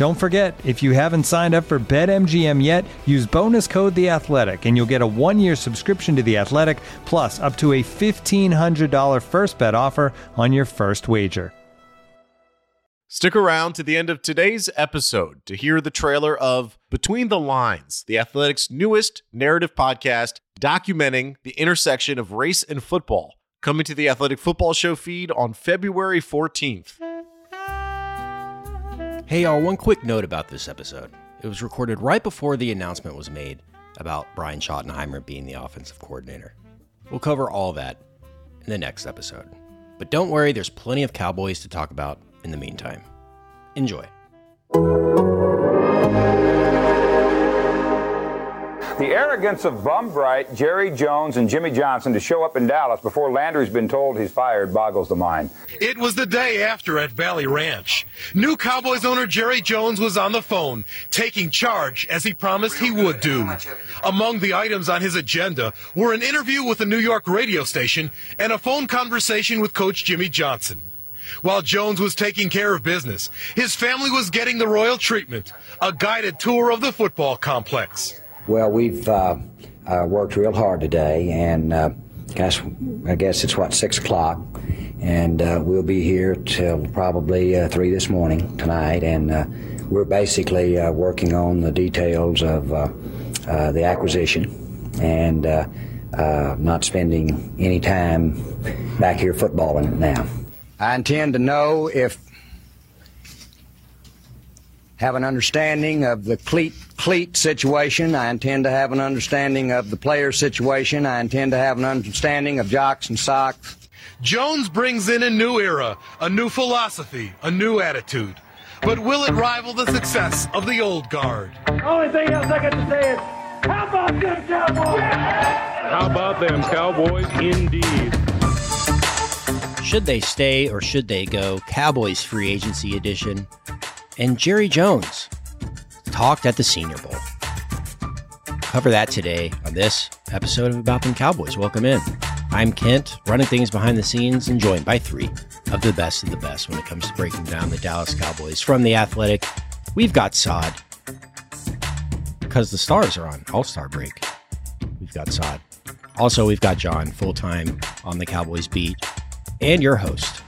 Don't forget, if you haven't signed up for BetMGM yet, use bonus code The Athletic, and you'll get a one-year subscription to The Athletic, plus up to a $1,500 first bet offer on your first wager. Stick around to the end of today's episode to hear the trailer of Between the Lines, The Athletic's newest narrative podcast documenting the intersection of race and football, coming to the Athletic Football Show feed on February 14th. Hey, y'all, one quick note about this episode. It was recorded right before the announcement was made about Brian Schottenheimer being the offensive coordinator. We'll cover all that in the next episode. But don't worry, there's plenty of Cowboys to talk about in the meantime. Enjoy. The arrogance of Bum Bright, Jerry Jones, and Jimmy Johnson to show up in Dallas before Landry's been told he's fired boggles the mind. It was the day after at Valley Ranch. New Cowboys owner Jerry Jones was on the phone, taking charge as he promised he would do. Among the items on his agenda were an interview with a New York radio station and a phone conversation with Coach Jimmy Johnson. While Jones was taking care of business, his family was getting the royal treatment, a guided tour of the football complex. Well, we've uh, uh, worked real hard today, and uh, I guess it's what six o'clock, and uh, we'll be here till probably uh, three this morning tonight, and uh, we're basically working on the details of the acquisition, and not spending any time back here footballing it now. I intend to know if have an understanding of the cleat cleat situation. I intend to have an understanding of the player situation. I intend to have an understanding of jocks and socks. Jones brings in a new era, a new philosophy, a new attitude. But will it rival the success of the old guard? Only thing else I got to say is, how about them Cowboys? How about them Cowboys, indeed. Should they stay or should they go? Cowboys free agency edition and Jerry Jones talked at the Senior Bowl. Cover that today on this episode of About Them Cowboys. Welcome in. I'm Kent, running things behind the scenes and joined by three of the best of the best when it comes to breaking down the Dallas Cowboys. From The Athletic, we've got Saad because the stars are on All Star break. We've got Saad. Also, we've got John full time on the Cowboys beat and your host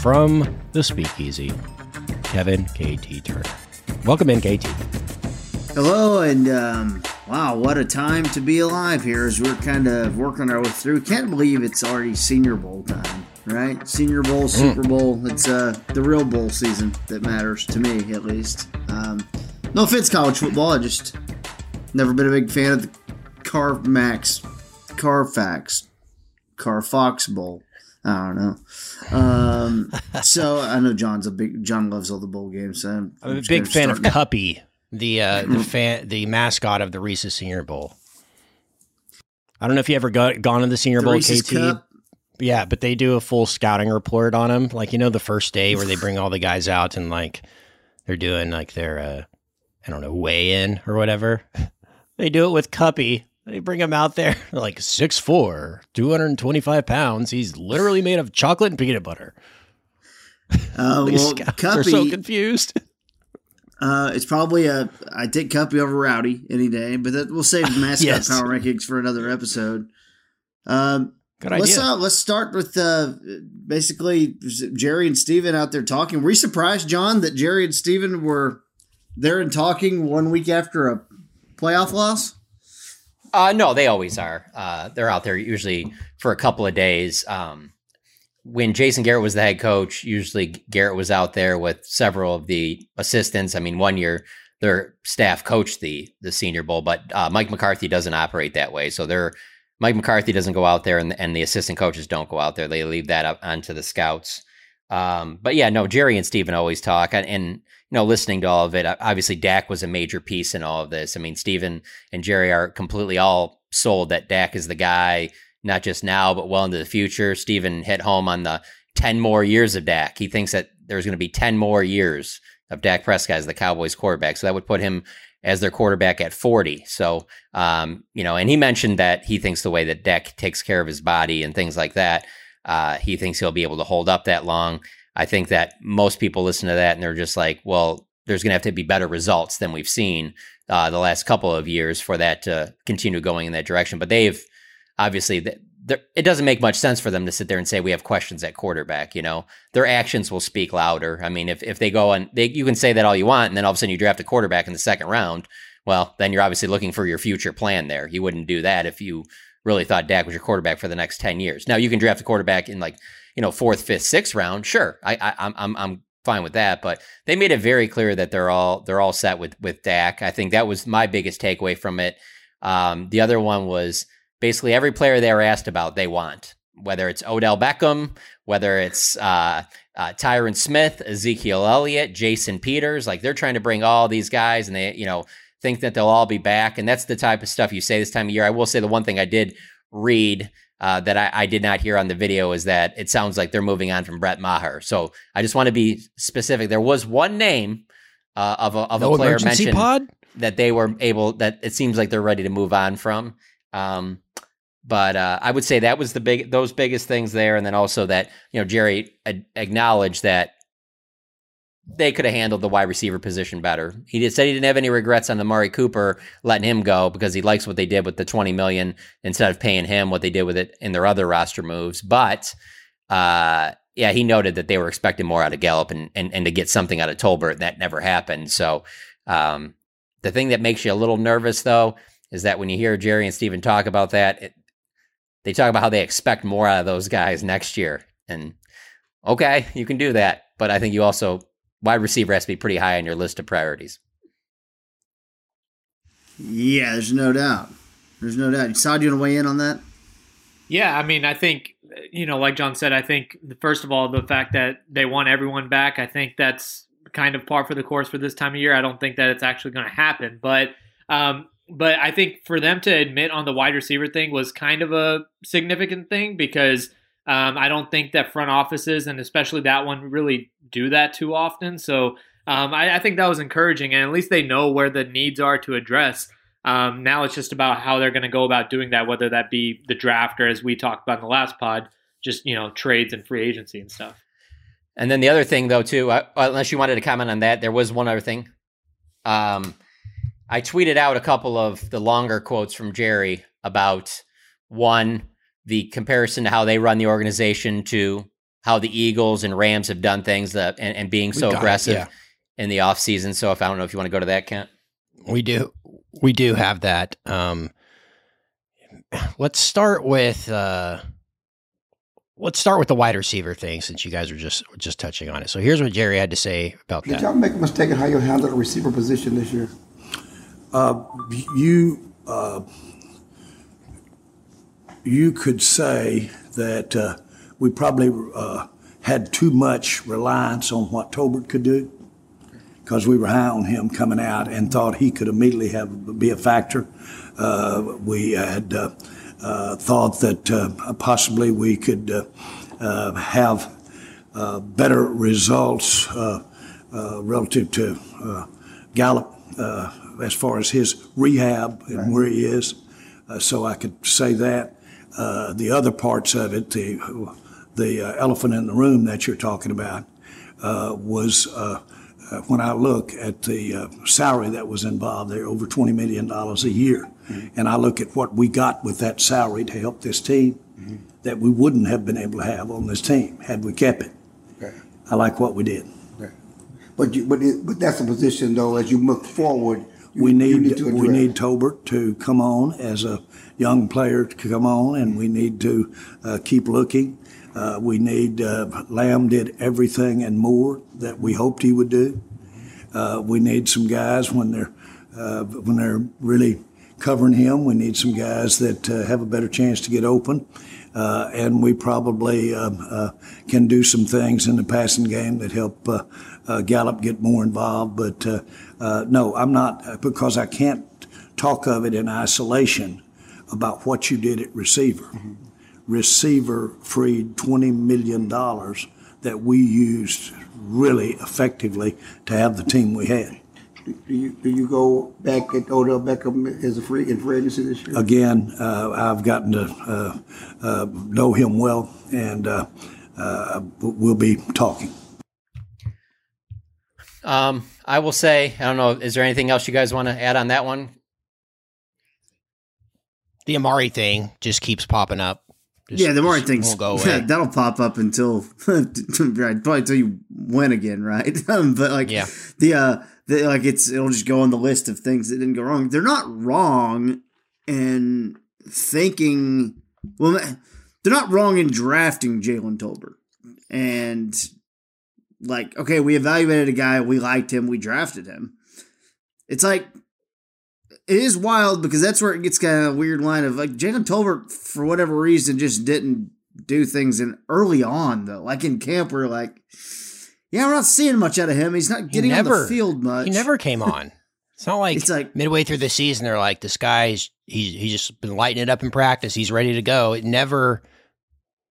from the Speakeasy, Kevin KT Turner. Welcome in, KT. Hello, and um, wow, what a time to be alive here as we're kind of working our way through. Can't believe it's already Senior Bowl time, right? Senior Bowl, Super mm. Bowl. It's uh, the real bowl season that matters to me, at least. Um, no offense, college football. I just never been a big fan of the Carmax, Carfax, Carfox Bowl. I don't know. Um, so I know John's a big John loves all the bowl games. So I'm, I'm, I'm a big fan of Cuppy, the uh, the fan the mascot of the Reese's Senior Bowl. I don't know if you ever got gone to the Senior the Bowl, Reese's KT. Cup? Yeah, but they do a full scouting report on them. Like you know, the first day where they bring all the guys out and like they're doing like their uh, I don't know weigh in or whatever. they do it with Cuppy they bring him out there like 6'4, 225 pounds. He's literally made of chocolate and peanut butter. Uh, These well, Cuppy, are so confused. Uh, it's probably a I take Cuppy over Rowdy any day, but that, we'll save mascot yes. power rankings for another episode. Um, Good let's, idea. Uh, let's start with uh, basically Jerry and Steven out there talking. Were you surprised, John, that Jerry and Steven were there and talking one week after a playoff loss? Uh, no, they always are. Uh, they're out there usually for a couple of days. Um, when Jason Garrett was the head coach, usually Garrett was out there with several of the assistants. I mean, one year their staff coached the the Senior Bowl, but uh, Mike McCarthy doesn't operate that way. So they're Mike McCarthy doesn't go out there, and and the assistant coaches don't go out there. They leave that up onto the scouts. Um, but yeah, no, Jerry and Steven always talk, and, and know, listening to all of it, obviously Dak was a major piece in all of this. I mean, Steven and Jerry are completely all sold that Dak is the guy, not just now, but well into the future. Steven hit home on the 10 more years of Dak. He thinks that there's going to be 10 more years of Dak Prescott as the Cowboys quarterback. So that would put him as their quarterback at 40. So, um, you know, and he mentioned that he thinks the way that Dak takes care of his body and things like that, uh, he thinks he'll be able to hold up that long. I think that most people listen to that and they're just like, well, there's going to have to be better results than we've seen uh, the last couple of years for that to continue going in that direction. But they've obviously, it doesn't make much sense for them to sit there and say we have questions at quarterback. You know, their actions will speak louder. I mean, if if they go and they, you can say that all you want, and then all of a sudden you draft a quarterback in the second round. Well, then you're obviously looking for your future plan there. You wouldn't do that if you really thought Dak was your quarterback for the next ten years. Now you can draft a quarterback in like you know fourth, fifth, sixth round. Sure, I, I I'm I'm I'm fine with that. But they made it very clear that they're all they're all set with with Dak. I think that was my biggest takeaway from it. Um, the other one was basically every player they were asked about they want, whether it's Odell Beckham, whether it's uh, uh, Tyron Smith, Ezekiel Elliott, Jason Peters. Like they're trying to bring all these guys, and they you know think that they'll all be back. And that's the type of stuff you say this time of year. I will say the one thing I did read uh, that I, I, did not hear on the video is that it sounds like they're moving on from Brett Maher. So I just want to be specific. There was one name uh, of a, of no a player mentioned pod? that they were able that it seems like they're ready to move on from. Um, but uh, I would say that was the big those biggest things there, and then also that you know Jerry acknowledged that they could have handled the wide receiver position better. He did, said he didn't have any regrets on the Amari Cooper letting him go because he likes what they did with the 20 million instead of paying him what they did with it in their other roster moves. But uh, yeah, he noted that they were expecting more out of Gallup and, and, and to get something out of Tolbert. That never happened. So um, the thing that makes you a little nervous, though, is that when you hear Jerry and Steven talk about that, it, they talk about how they expect more out of those guys next year. And okay, you can do that. But I think you also wide receiver has to be pretty high on your list of priorities. Yeah, there's no doubt. There's no doubt. Saad, you want to weigh in on that? Yeah, I mean, I think you know, like John said, I think first of all, the fact that they want everyone back, I think that's kind of par for the course for this time of year. I don't think that it's actually going to happen, but um, but I think for them to admit on the wide receiver thing was kind of a significant thing because um, I don't think that front offices and especially that one really do that too often. So um, I, I, think that was encouraging, and at least they know where the needs are to address. Um, now it's just about how they're going to go about doing that, whether that be the draft or, as we talked about in the last pod, just you know trades and free agency and stuff. And then the other thing, though, too, uh, unless you wanted to comment on that, there was one other thing. Um, I tweeted out a couple of the longer quotes from Jerry about one the comparison to how they run the organization to how the Eagles and Rams have done things that, and, and being so aggressive it, yeah. in the offseason. So if I don't know if you want to go to that, Kent. We do. We do have that. Um, let's start with uh, let's start with the wide receiver thing since you guys are just just touching on it. So here's what Jerry had to say about Did that. Did y'all make a mistake in how you handle the receiver position this year? Uh, you uh, you could say that uh, we probably uh, had too much reliance on what Tolbert could do because we were high on him coming out and thought he could immediately have be a factor. Uh, we had uh, uh, thought that uh, possibly we could have better results relative to Gallup as far as his rehab and right. where he is. so I could say that. Uh, the other parts of it, the the uh, elephant in the room that you're talking about, uh, was uh, uh, when I look at the salary that was involved there, over twenty million dollars a year, mm-hmm. and I look at what we got with that salary to help this team. Mm-hmm. that we wouldn't have been able to have on this team had we kept it. Okay. I like what we did. Okay. But you, but it, but that's a position though as you look forward. You, we need, need to we need Tolbert to come on as a young player to come on, and we need to uh, keep looking. Uh, we need uh, Lamb did everything and more that we hoped he would do. Uh, we need some guys when they're uh, when they're really covering him. We need some guys that have a better chance to get open. Uh, and we probably uh, uh, can do some things in the passing game that help Gallup get more involved. But no, I'm not because I can't talk of it in isolation about what you did at receiver. Receiver freed $20 million that we used really effectively to have the team we had. Do you do you go back at Odell Beckham as a free in free agency this year? Again, uh, I've gotten to uh, uh, know him well, and uh, uh, we'll be talking. Um, I will say, I don't know, is there anything else you guys want to add on that one? The Amari thing just keeps popping up. Just, yeah, the Amari think won't go yeah, that'll pop up until right, probably until you win again, right? Um, but like Yeah. the uh the, like it's it'll just go on the list of things that didn't go wrong. They're not wrong in thinking well they're not wrong in drafting Jalen Tolbert. And like, okay, we evaluated a guy, we liked him, we drafted him. It's like it is wild because that's where it gets kind of a weird line of like Jalen Tolbert for whatever reason just didn't do things in early on though. Like in camp, we're like, yeah, we're not seeing much out of him. He's not He getting on never- the field much. He never came on. It's not like It's like- midway through the season they're like this guy's he's he's just been lighting it up in practice. He's ready to go. It never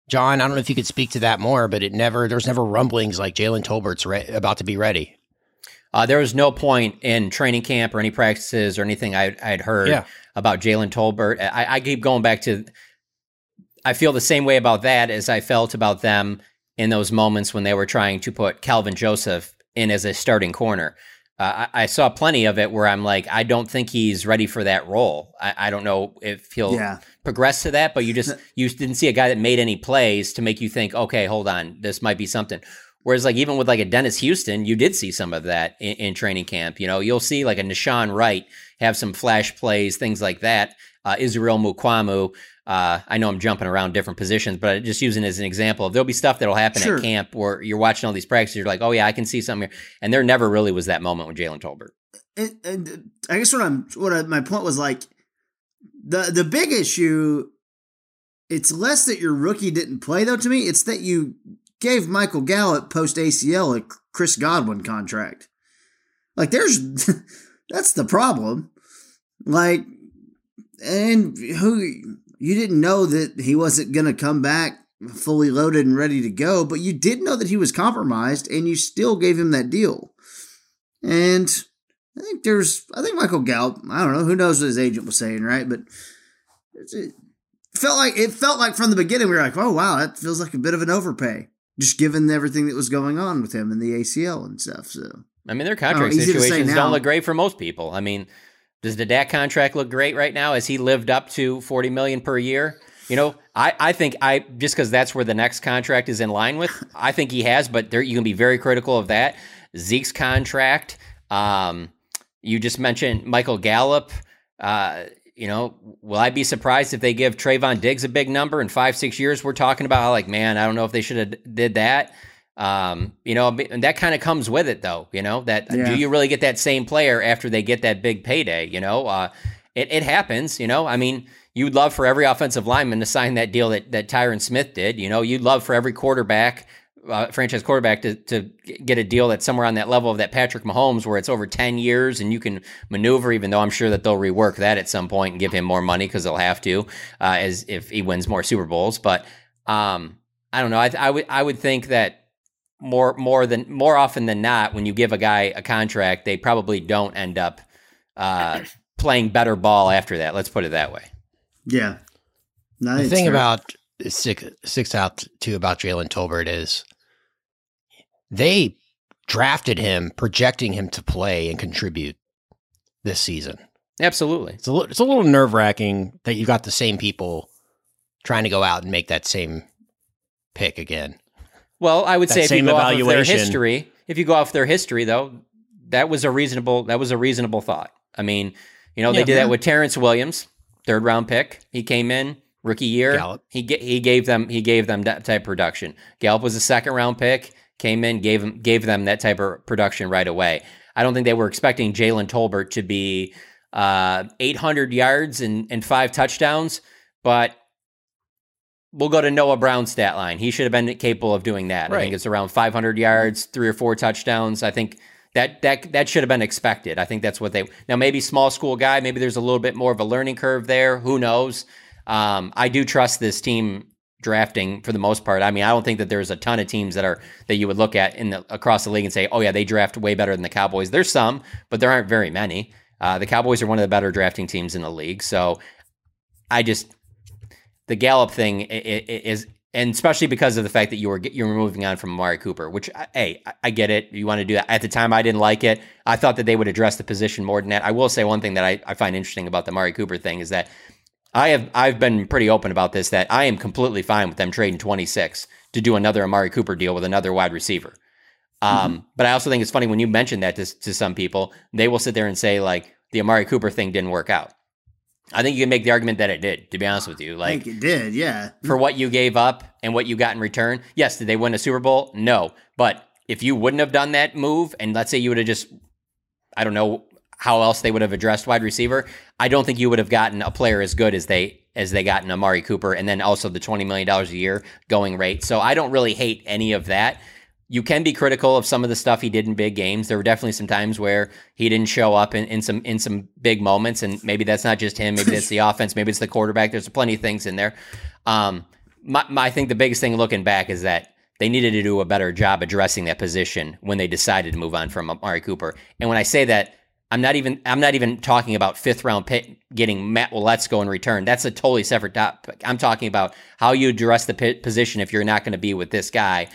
John, I don't know if you could speak to that more, but it never there's never rumblings like Jalen Tolbert's re- about to be ready. Uh, there was no point in training camp or any practices or anything I had heard Yeah. about Jalen Tolbert. I, I keep going back to. I feel the same way about that as I felt about them in those moments when they were trying to put Kelvin Joseph in as a starting corner. Uh, I, I saw plenty of it where I'm like, I don't think he's ready for that role. I, I don't know if he'll Yeah. progress to that, but you just you didn't see a guy that made any plays to make you think, okay, hold on, this might be something. Whereas, like even with like a Dennis Houston, you did see some of that in, in training camp. You know, you'll see like a Nahshon Wright have some flash plays, things like that. Uh, Israel Mukuamu. Uh, I know I'm jumping around different positions, but just using it as an example, there'll be stuff that'll happen Sure. at camp where you're watching all these practices, you're like, oh yeah, I can see something here, and there never really was that moment with Jalen Tolbert. and, and I guess what I'm what I, my point was like the the big issue. It's less that your rookie didn't play though. To me, it's that you gave Michael Gallup post ACL a Chris Godwin contract. Like, there's that's the problem. Like, and who you didn't know that he wasn't going to come back fully loaded and ready to go, but you did know that he was compromised, and you still gave him that deal. And I think there's, I think Michael Gallup, I don't know, who knows what his agent was saying, right? But it felt like it felt like from the beginning we were like, oh wow, that feels like a bit of an overpay, just given everything that was going on with him and the ACL and stuff. So I mean, their contract know, easy to say situations don't look great for most people. I mean, does the Dak contract look great right now? Has he lived up to forty million per year? You know, I, I think I just because that's where the next contract is in line with. I think he has, but there you can be very critical of that. Zeke's contract. Um, you just mentioned Michael Gallup. Uh, you know, will I be surprised if they give Trevon Diggs a big number in five, six years? We're talking about how, like, man, I don't know if they should have did that. Um, you know, and that kind of comes with it, though. You know, that Yeah. do you really get that same player after they get that big payday? You know, uh, it it happens. You know, I mean, you'd love for every offensive lineman to sign that deal that that Tyron Smith did. You know, you'd love for every quarterback. Uh, franchise quarterback to, to get a deal that's somewhere on that level of that Patrick Mahomes, where it's over 10 years and you can maneuver, even though I'm sure that they'll rework that at some point and give him more money because they'll have to, uh, as if he wins more Super Bowls. But um, I don't know. I, I would I would think that more more than more often than not, when you give a guy a contract, they probably don't end up uh, playing better ball after that. Let's put it that way. yeah, no, the thing fair. about six six out too about Jalen Tolbert is they drafted him projecting him to play and contribute this season. Absolutely. It's a little, it's a little nerve wracking that you got the same people trying to go out and make that same pick again. Well, I would That say if you go off of their history, if you go off their history, though, that was a reasonable that was a reasonable thought. I mean, you know, they Yeah. did Yeah. that with Terrence Williams, third round pick. He came in rookie year. Gallup. He he gave them he gave them that type of production. Gallup was a second round pick. Came in, gave them gave them that type of production right away. I don't think they were expecting Jalen Tolbert to be uh, 800 yards and, and five touchdowns, but we'll go to Noah Brown's stat line. He should have been capable of doing that. I think it's around 500 yards, three or four touchdowns. I think that that that should have been expected. I think that's what they now maybe small school guy. Maybe there's a little bit more of a learning curve there. Who knows? Um, I do trust this team drafting for the most part. I mean, I don't think that there's a ton of teams that are that you would look at in the across the league and say, oh yeah, they draft way better than the Cowboys. There's some, but there aren't very many. Uh, the Cowboys are one of the better drafting teams in the league. So I just the Gallup thing is, and especially because of the fact that you were you were moving on from Amari Cooper, which hey, I- I get it. You want to do that. At the time, I didn't like it. I thought that they would address the position more than that. I will say one thing that I, I find interesting about the Amari Cooper thing is that I have I've been pretty open about this that I am completely fine with them trading 26 to do another Amari Cooper deal with another wide receiver. Um, But I also think it's funny when you mention that to, to some people, they will sit there and say like the Amari Cooper thing didn't work out. I think you can make the argument that it did. To be honest with you, I like think it did, yeah. for what you gave up and what you got in return. Yes, did they win a Super Bowl? No. But if you wouldn't have done that move, and let's say you would have just, I don't know how else they would have addressed wide receiver, I don't think you would have gotten a player as good as they as they got in Amari Cooper, and then also the twenty million dollars a year going rate. So I don't really hate any of that. You can be critical of some of the stuff he did in big games. There were definitely some times where he didn't show up in, in some in some big moments, and maybe that's not just him. Maybe that's the offense. Maybe it's the quarterback. There's plenty of things in there. Um, my, my, I think the biggest thing looking back is that they needed to do a better job addressing that position when they decided to move on from Amari Cooper. And when I say that, I'm not even I'm not even talking about fifth round pick getting Matt Waletzko in return. That's a totally separate topic. I'm talking about how you address the pi- position if you're not going to be with this guy.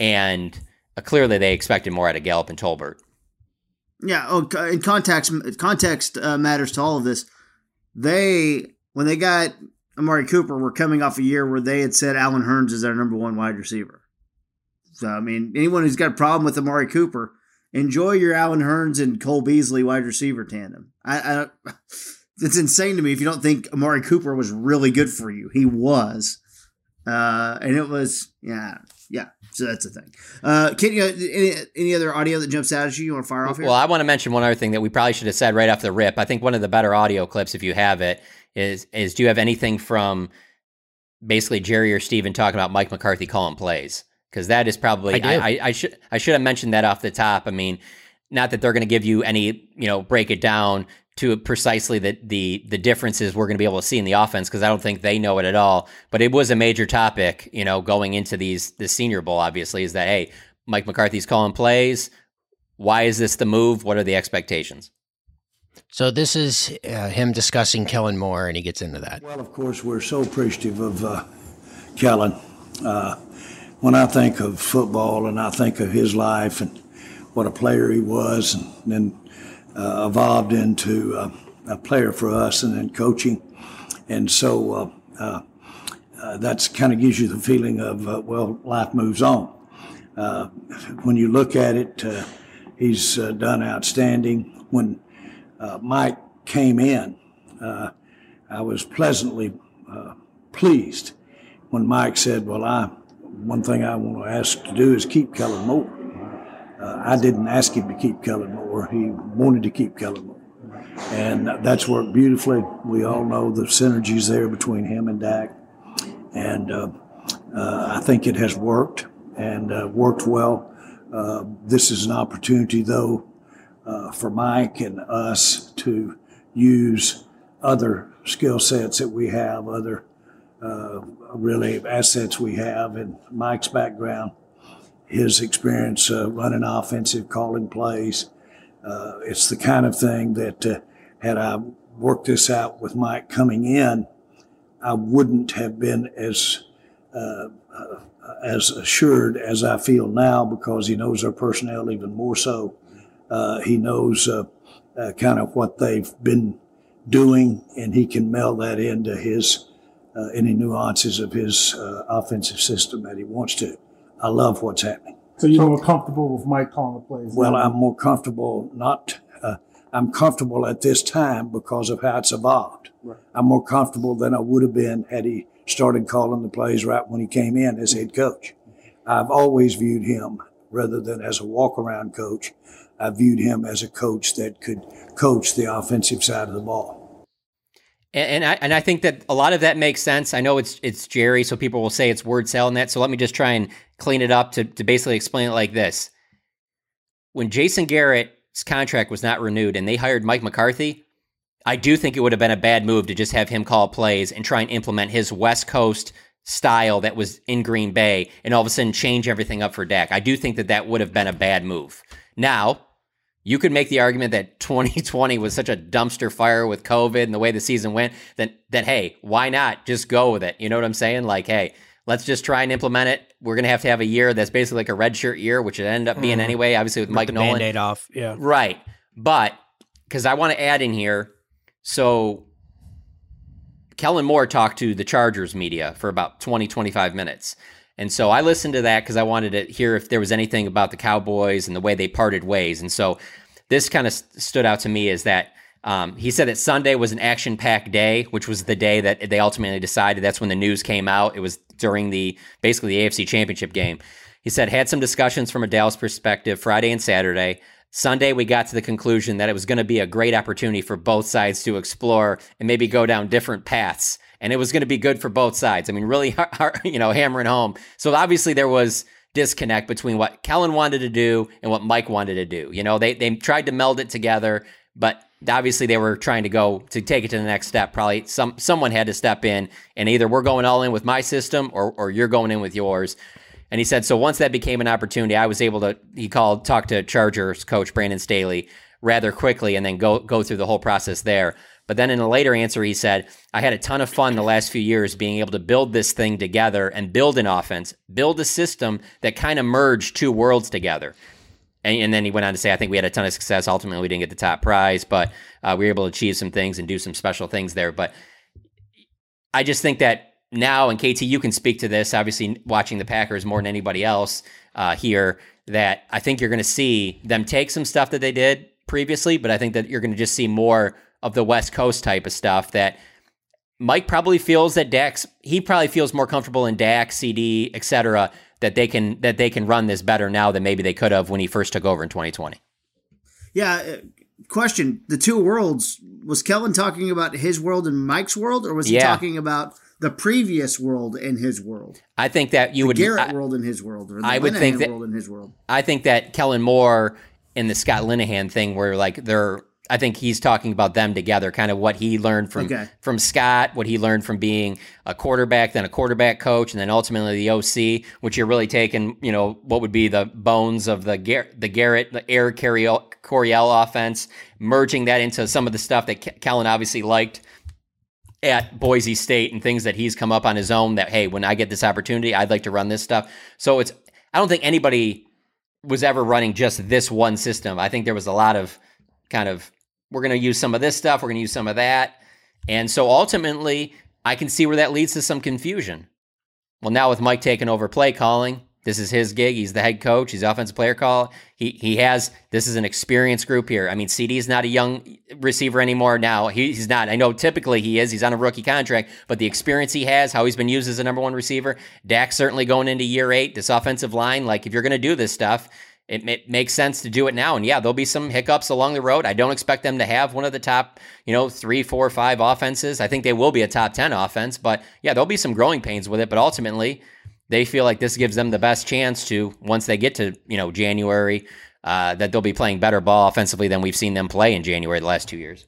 And uh, clearly, they expected more out of Gallup and Tolbert. Yeah. Oh, in context, context uh, matters to all of this. They when they got Amari Cooper, were coming off a year where they had said Allen Hurns is their number one wide receiver. So I mean, anyone who's got a problem with Amari Cooper, enjoy your Allen Hurns and Cole Beasley wide receiver tandem. I, I it's insane to me if you don't think Amari Cooper was really good for you. He was, uh, and it was yeah, yeah. So that's the thing. Uh, can you any, any other audio that jumps out at you? You want to fire off here? Well, I want to mention one other thing that we probably should have said right off the rip. I think one of the better audio clips, if you have it, is is do you have anything from basically Jerry or Steven talking about Mike McCarthy calling plays? Because that is probably I. I, I, I should I should have mentioned that off the top. I mean, not that they're going to give you any you know break it down to precisely the the the differences we're going to be able to see in the offense because I don't think they know it at all. But it was a major topic, you know, going into these the Senior Bowl. Obviously, is that hey, Mike McCarthy's calling plays. Why is this the move? What are the expectations? So this is uh, him discussing Kellen Moore, and he gets into that. Well, of course, we're so appreciative of uh, Kellen. Uh, when I think of football and I think of his life and what a player he was, and then uh, evolved into uh, a player for us and then coaching. And so uh, uh, uh, that's kind of gives you the feeling of, uh, well, life moves on. Uh, when you look at it, he's done outstanding. When uh, Mike came in, uh, I was pleasantly uh, pleased when Mike said, "Well, I one thing I want to ask to do is keep Kellen Moore." Uh, I didn't ask him to keep Kellen Moore; he wanted to keep Kellen Moore, and that's worked beautifully. We all know the synergies there between him and Dak, and uh, uh, I think it has worked and uh, worked well. Uh, this is an opportunity, though, uh, for Mike and us to use other skill sets that we have, other uh, really assets we have and Mike's background, his experience uh, running offensive, calling plays. Uh, it's the kind of thing that uh, had I worked this out with Mike coming in, I wouldn't have been as uh, uh, as assured as I feel now because he knows our personnel even more so. He knows kind of what they've been doing, and he can meld that into his uh, any nuances of his uh, offensive system that he wants to. I love what's happening. So you're more comfortable with Mike calling the plays? Well. I'm more comfortable not. Uh, I'm comfortable at this time because of how it's evolved. Right. I'm more comfortable than I would have been had he started calling the plays right when he came in as head coach. I've always viewed him rather than as a walk around coach. I viewed him as a coach that could coach the offensive side of the ball. And, and I and I think that a lot of that makes sense. I know it's it's Jerry, so people will say it's word salad that. So let me just try and clean it up to to basically explain it like this: When Jason Garrett's contract was not renewed and they hired Mike McCarthy, I do think it would have been a bad move to just have him call plays and try and implement his West Coast style that was in Green Bay and all of a sudden change everything up for Dak. I do think that that would have been a bad move. Now, you could make the argument that 2020 was such a dumpster fire with COVID and the way the season went that that hey, why not just go with it? You know what I'm saying? Like, hey, let's just try and implement it. We're gonna have to have a year that's basically like a redshirt year, which it ended up being Mhm. anyway. Obviously with Rip Mike the Nolan. Band-Aid off, yeah. Right, but because I want to add in here, so Kellen Moore talked to the Chargers media for about 20, 25 minutes. And so I listened to that because I wanted to hear if there was anything about the Cowboys and the way they parted ways. And so this kind of st- stood out to me is that um, he said that Sunday was an action packed day, which was the day that they ultimately decided. That's when the news came out. It was during the basically the AFC Championship game. He said, had some discussions from a Dallas perspective Friday and Saturday. Sunday, we got to the conclusion that it was going to be a great opportunity for both sides to explore and maybe go down different paths. And it was going to be good for both sides. I mean, really, you know, hammering home. So obviously, there was disconnect between what Kellen wanted to do and what Mike wanted to do. You know, they they tried to meld it together, but obviously they were trying to go to take it to the next step. Probably some someone had to step in and either we're going all in with my system or or you're going in with yours. And he said, so once that became an opportunity, I was able to, he called, talked to Chargers coach Brandon Staley rather quickly and then go, go through the whole process there. But then in a later answer, he said, I had a ton of fun the last few years being able to build this thing together and build an offense, build a system that kind of merged two worlds together. And, and then he went on to say, I think we had a ton of success. Ultimately, we didn't get the top prize, but uh, we were able to achieve some things and do some special things there. But I just think that now, and KT, you can speak to this, obviously watching the Packers more than anybody else uh, here, that I think you're going to see them take some stuff that they did previously, but I think that you're going to just see more of the West Coast type of stuff that Mike probably feels that Dax, he probably feels more comfortable in Dak, CD, et cetera, that they can that they can run this better now than maybe they could have when he first took over in 2020. Yeah. uh, Question: The two worlds was Kellen talking about his world and Mike's world, or was he Yeah. talking about the previous world and his world? I think that you the would Garrett I- world in his world, or the I would Linehan think that- world in his world. I think that Kellen Moore and the Scott Linehan thing, where like they're, I think he's talking about them together, kind of what he learned from Okay. from Scott, what he learned from being a quarterback, then a quarterback coach, and then ultimately the OC, which you're really taking, you know, what would be the bones of the Gar- the Garrett, the Air Coryell, Coryell offense, merging that into some of the stuff that Ke- Kellen obviously liked at Boise State and things that he's come up on his own that hey, when I get this opportunity, I'd like to run this stuff. So it's I don't think anybody was ever running just this one system. I think there was a lot of kind of we're going to use some of this stuff, we're going to use some of that. And so ultimately, I can see where that leads to some confusion. Well, now with Mike taking over play calling, this is his gig. He's the head coach. He's offensive player call. He he has this is an experienced group here. I mean, CD is not a young receiver anymore. Now he, he's not. I know typically he is. He's on a rookie contract, but the experience he has, how he's been used as a number one receiver, Dak certainly going into year eight. This offensive line, like if you're going to do this stuff, it, it makes sense to do it now. And yeah, there'll be some hiccups along the road. I don't expect them to have one of the top, you know, three, four, five offenses. I think they will be a top 10 offense, but yeah, there'll be some growing pains with it. But ultimately, they feel like this gives them the best chance to, once they get to, you know, January, uh, that they'll be playing better ball offensively than we've seen them play in January the last two years.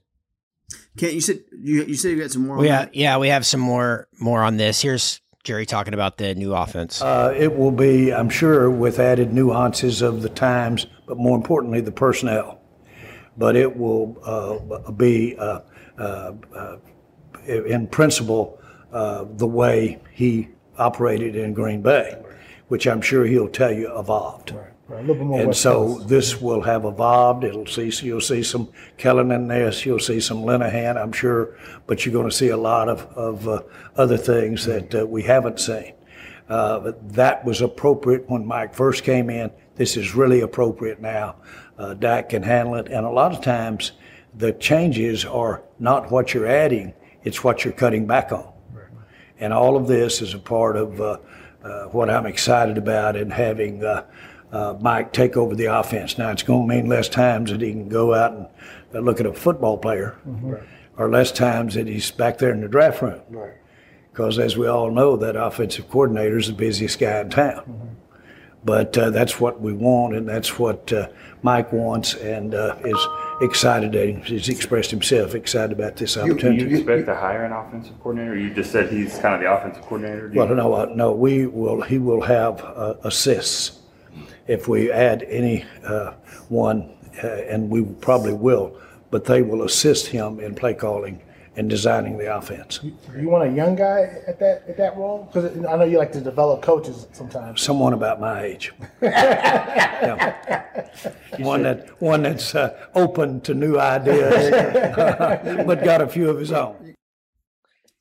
Kent, you said you, you said you got some more. on We have, that? yeah, we have some more more on this. Here's Jerry talking about the new offense. Uh, it will be, I'm sure, with added nuances of the times, but more importantly, the personnel. But it will uh, be, uh, uh, uh, in principle, uh, the way he operated in Green Bay, which I'm sure he'll tell you evolved. Right, a little bit more and West so Coast. this will have evolved. It'll see you'll see some Kellen in this. You'll see some Linehan, I'm sure, but you're going to see a lot of of uh, other things that uh, we haven't seen. Uh, but that was appropriate when Mike first came in. This is really appropriate now. Uh, Dak can handle it, and a lot of times the changes are not what you're adding; it's what you're cutting back on. And all of this is a part of uh, uh, what I'm excited about in having uh, Mike take over the offense. Now, it's going to mean less times that he can go out and uh, look at a football player, or less times that he's back there in the draft room. Right. Because as we all know, that offensive coordinator is the busiest guy in town. But uh, that's what we want, and that's what uh, Mike wants, and uh, is excited. That he's expressed himself excited about this opportunity. you expect to hire an offensive coordinator? You just said he's kind of the offensive coordinator. Do you- Well, no, uh, no, we will, he will have uh, assists if we add any uh, one, uh, and we probably will, but they will assist him in play calling and designing the offense. Do you want a young guy at that at that role? Because I know you like to develop coaches sometimes. Someone about my age. Yeah. One that, one that's uh, open to new ideas, but got a few of his own.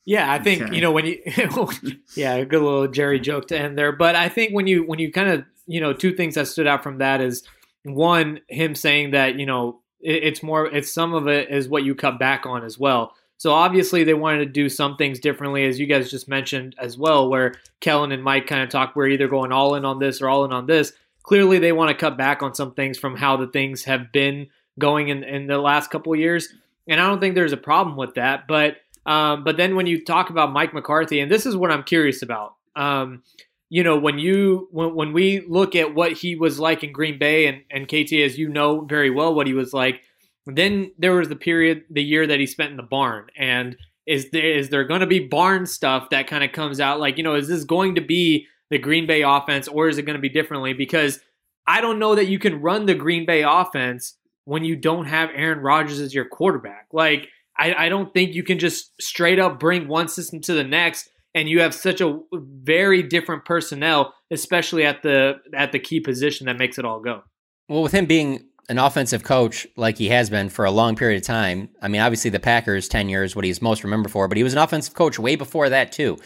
Yeah, I think Okay. you know when you yeah, a good little Jerry joke to end there. But I think when you when you kind of you know two things that stood out from that is one him saying that you know it, it's more it's some of it is what you cut back on as well. So obviously they wanted to do some things differently, as you guys just mentioned as well, where Kellen and Mike kind of talk we're either going all in on this or all in on this. Clearly they want to cut back on some things from how the things have been going in, in the last couple years. And I don't think there's a problem with that. But um, but then when you talk about Mike McCarthy, and this is what I'm curious about. Um, you know, when you when when we look at what he was like in Green Bay and, and KT, as you know very well what he was like, then there was the period, the year that he spent in the barn. And is there is there going to be barn stuff that kind of comes out? Like, you know, is this going to be the Green Bay offense, or is it going to be differently? Because I don't know that you can run the Green Bay offense when you don't have Aaron Rodgers as your quarterback. Like, I, I don't think you can just straight up bring one system to the next, and you have such a very different personnel, especially at the at the key position that makes it all go. Well, with him being an offensive coach like he has been for a long period of time, I mean, obviously the Packers tenure is what he's most remembered for, but he was an offensive coach way before that too.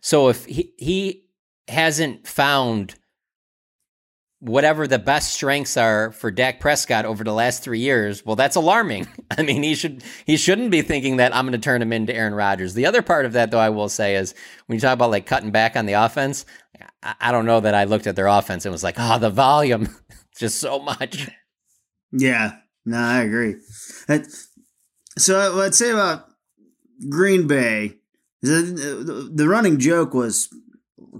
So if he he hasn't found whatever the best strengths are for Dak Prescott over the last three years, well, that's alarming. I mean, he should he shouldn't be thinking that I'm going to turn him into Aaron Rodgers. The other part of that, though, I will say is when you talk about like cutting back on the offense, I, I don't know that I looked at their offense and was like, oh, the volume, just so much. Yeah, no, I agree. So uh, what I'd say about Green Bay the, the running joke was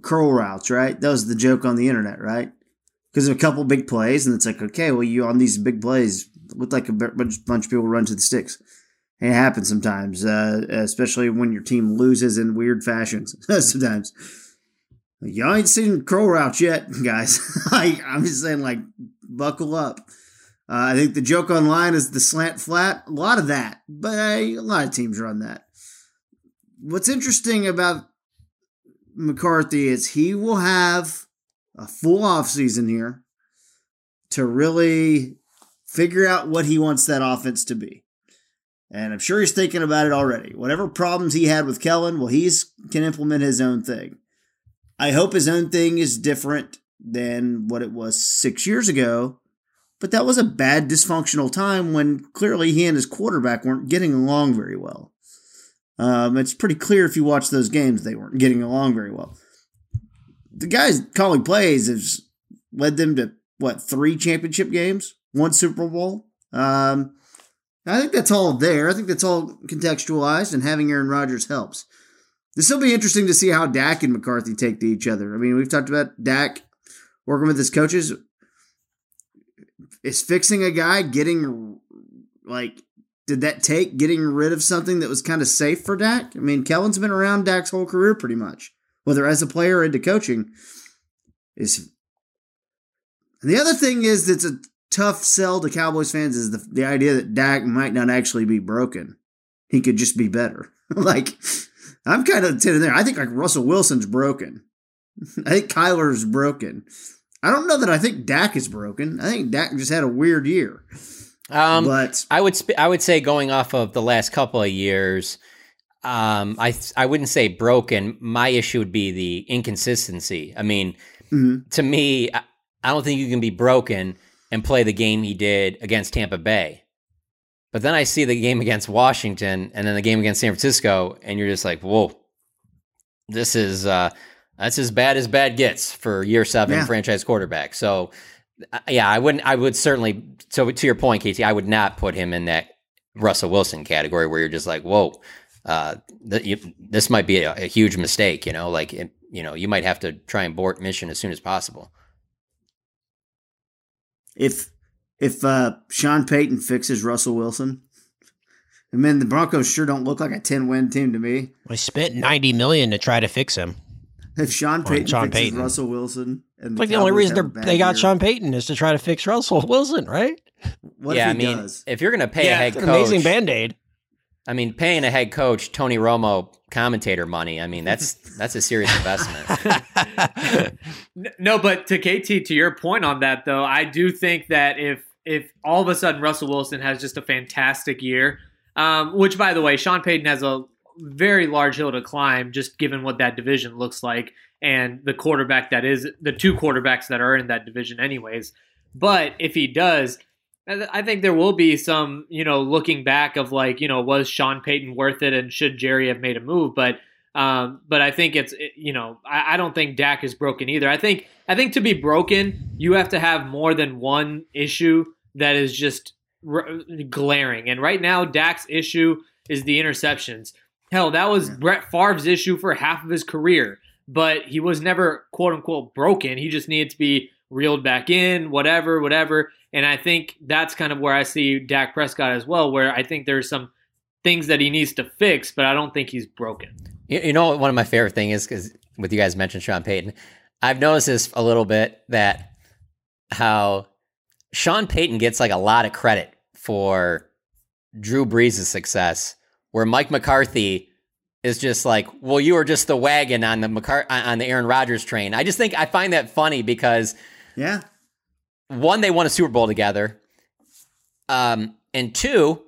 curl routes, right? That was the joke on the internet, right? Because of a couple big plays, and it's like, okay, well, you on these big plays look like a bunch, bunch of people run to the sticks. It happens sometimes, uh, especially when your team loses in weird fashions. sometimes. Y'all ain't seen crow routes yet, guys. like, I'm just saying, like, buckle up. Uh, I think the joke online is the slant flat. A lot of that, but a lot of teams run that. What's interesting about McCarthy is he will have a full off season here to really figure out what he wants that offense to be. And I'm sure he's thinking about it already. Whatever problems he had with Kellen, well, he's can implement his own thing. I hope his own thing is different than what it was six years ago but that was a bad dysfunctional time when clearly he and his quarterback weren't getting along very well. Um, it's pretty clear if you watch those games, they weren't getting along very well. The guys calling plays has led them to what three championship games, one Super Bowl. Um, I think that's all there. I think that's all contextualized, and having Aaron Rodgers helps. This will be interesting to see how Dak and McCarthy take to each other. I mean, we've talked about Dak working with his coaches is fixing a guy getting like did that take getting rid of something that was kind of safe for Dak? I mean, Kellen's been around Dak's whole career pretty much, whether as a player or into coaching. Is and the other thing is that's a tough sell to Cowboys fans is the, the idea that Dak might not actually be broken. He could just be better. like I'm kind of sitting there. I think like Russell Wilson's broken. I think Kyler's broken. I don't know that I think Dak is broken. I think Dak just had a weird year. Um, but I would sp- I would say going off of the last couple of years, um, I I wouldn't say broken. My issue would be the inconsistency. I mean, Mhm. to me, I, I don't think you can be broken and play the game he did against Tampa Bay. But then I see the game against Washington and then the game against San Francisco, and you're just like, whoa, this is uh, that's as bad as bad gets for year seven Yeah. franchise quarterback. So, uh, yeah, I wouldn't. I would certainly. So to your point, Casey, I would not put him in that Russell Wilson category where you're just like, whoa, uh, th- you, this might be a, a huge mistake. You know, like it, you know, you might have to try and abort mission as soon as possible. if if uh, Sean Payton fixes Russell Wilson, I mean the Broncos sure don't look like a ten win team to me. I spent ninety million to try to fix him. If Sean Payton Sean fixes Payton. Russell Wilson, and It's like the only reason they're, bad they got year, Sean Payton is to try to fix Russell Wilson, right? What yeah, if he I mean, does? if you're going to pay a Yeah, head it's coach, an amazing band-aid. I mean, paying a head coach Tony Romo commentator money. I mean, that's that's a serious investment. No, but to KT, to your point on that though, I do think that if if all of a sudden Russell Wilson has just a fantastic year, um, which by the way, Sean Payton has a very large hill to climb, just given what that division looks like and the quarterback that is the two quarterbacks that are in that division, anyways. But if he does, I I think there will be some, you know, looking back of like, you know, was Sean Payton worth it, and should Jerry have made a move? But um, but I think it's it- you know I, I don't think Dak is broken either. I think I think to be broken, you have to have more than one issue that is just r- glaring. And right now, Dak's issue is the interceptions. Hell, that was Brett Favre's issue for half of his career, but he was never quote unquote broken. He just needed to be reeled back in, whatever, whatever. And I think that's kind of where I see Dak Prescott as well, where I think there's some things that he needs to fix, but I don't think he's broken. You, you know, one of my favorite thing is because with you guys mentioned Sean Payton, I've noticed this a little bit that how Sean Payton gets like a lot of credit for Drew Brees' success, where Mike McCarthy is just like, well, you were just the wagon on the McCar- on the Aaron Rodgers train. I just think I find that funny because yeah, one, they won a Super Bowl together, um, and two,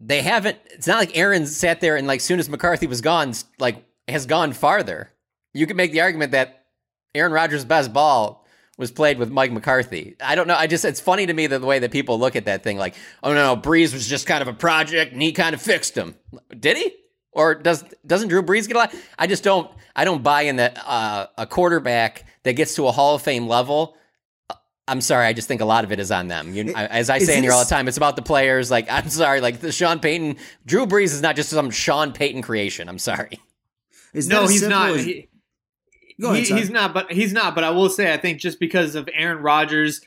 they haven't. It's not like Aaron sat there and like soon as McCarthy was gone, like has gone farther. You could make the argument that Aaron Rodgers' best ball was played with Mike McCarthy. I don't know. I just it's funny to me that the way that people look at that thing, like, oh no, no, Brees was just kind of a project and he kind of fixed him. Did he? Or does doesn't Drew Brees get a lot? I just don't. I don't buy in that uh, a quarterback that gets to a Hall of Fame level. I'm sorry. I just think a lot of it is on them. You, I- as I is say in here all the time, it's about the players. Like I'm sorry. Like the Sean Payton, Drew Brees is not just some Sean Payton creation. I'm sorry. Is no, he's not. as- He, Go ahead, he- he's not. But he's not. But I will say, I think just because of Aaron Rodgers,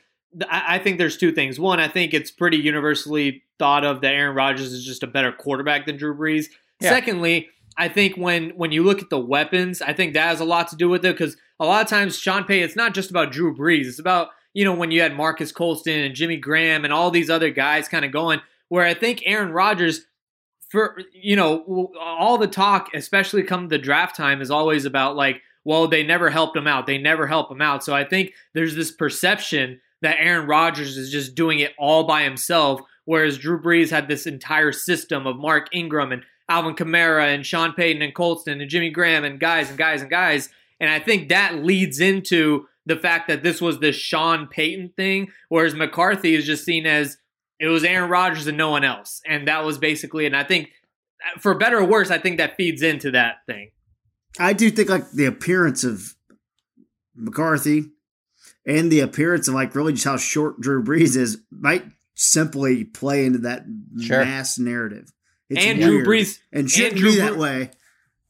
I, I think there's two things. One, I think it's pretty universally thought of that Aaron Rodgers is just a better quarterback than Drew Brees. Yeah. Secondly, I think when when you look at the weapons, I think that has a lot to do with it because a lot of times Sean Payton, it's not just about Drew Brees. It's about you know when you had Marques Colston and Jimmy Graham and all these other guys kind of going. Where I think Aaron Rodgers for you know all the talk especially come the draft time is always about like well they never helped him out they never help him out so i think there's this perception that aaron rodgers is just doing it all by himself whereas drew brees had this entire system of mark ingram and alvin kamara and sean payton and colston and jimmy graham and guys and guys and guys and i think that leads into the fact that this was the sean payton thing whereas mccarthy is just seen as it was Aaron Rodgers and no one else. And that was basically, and I think for better or worse, I think that feeds into that thing. I do think like the appearance of McCarthy and the appearance of like really just how short Drew Brees is might simply play into that Sure. mass narrative. It's And Drew. Brees- and shouldn't and Drew be that Bre- way.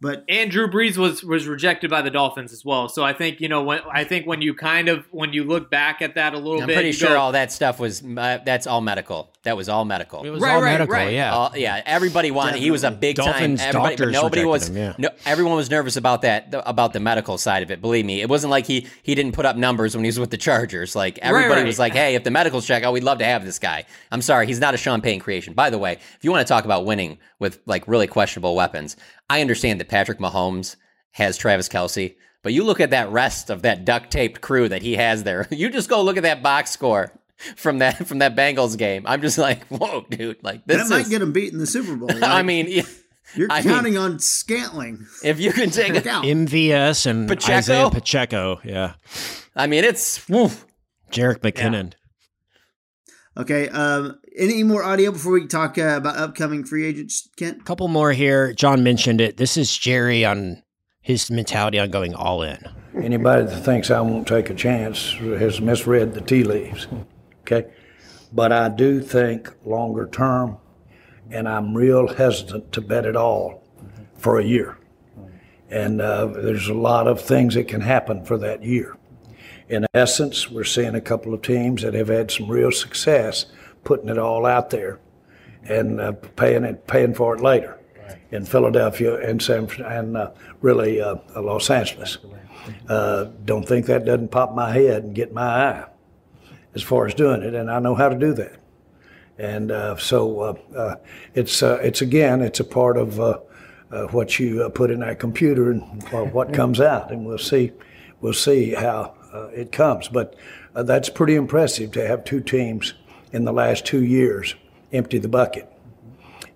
But And Drew Brees was was rejected by the Dolphins as well. So I think you know when I think when you kind of when you look back at that a little bit I'm pretty sure go, all that stuff was uh, that's all medical. That was all medical. It was Right, all right, medical, right. yeah. All- yeah, everybody wanted. He was a big Dolphins time. Everybody, but doctors nobody was. him, yeah. No, everyone was nervous about that about the medical side of it. Believe me, it wasn't like he he didn't put up numbers when he was with the Chargers. Like everybody right. was like, "Hey, if the medicals check out, we'd love to have this guy." I'm sorry, he's not a Sean Payton creation. By the way, if you want to talk about winning with like really questionable weapons, I understand that Patrick Mahomes has Travis Kelce, But you look at that rest of that duct taped crew that he has there. You just go look at that box score from that from that Bengals game. I'm just like, whoa, dude! Like this that might is, get him beat in the Super Bowl. Right? I mean, yeah, you're I counting mean, on Scantling. if you can take Look it, out. MVS and Pacheco? Isaiah Pacheco. Yeah. I mean, it's woof. Jerick McKinnon. Okay. Um, any more audio before we talk uh, about upcoming free agents, Kent? couple more here. John mentioned it. This is Jerry on his mentality on going all in. Anybody that thinks I won't take a chance has misread the tea leaves. Okay? But I do think longer term, and I'm real hesitant to bet it all for a year. And uh, there's a lot of things that can happen for that year. In essence, we're seeing a couple of teams that have had some real success putting it all out there and uh, paying it, paying for it later in Philadelphia and San and uh, really uh, Los Angeles. Uh, don't think that doesn't pop my head and get my eye as far as doing it, and I know how to do that. And uh, so uh, uh, it's uh, it's again it's a part of uh, uh, what you uh, put in that computer and uh, what comes out, and we'll see we'll see how uh, it comes. But uh, that's pretty impressive to have two teams in the last two years empty the bucket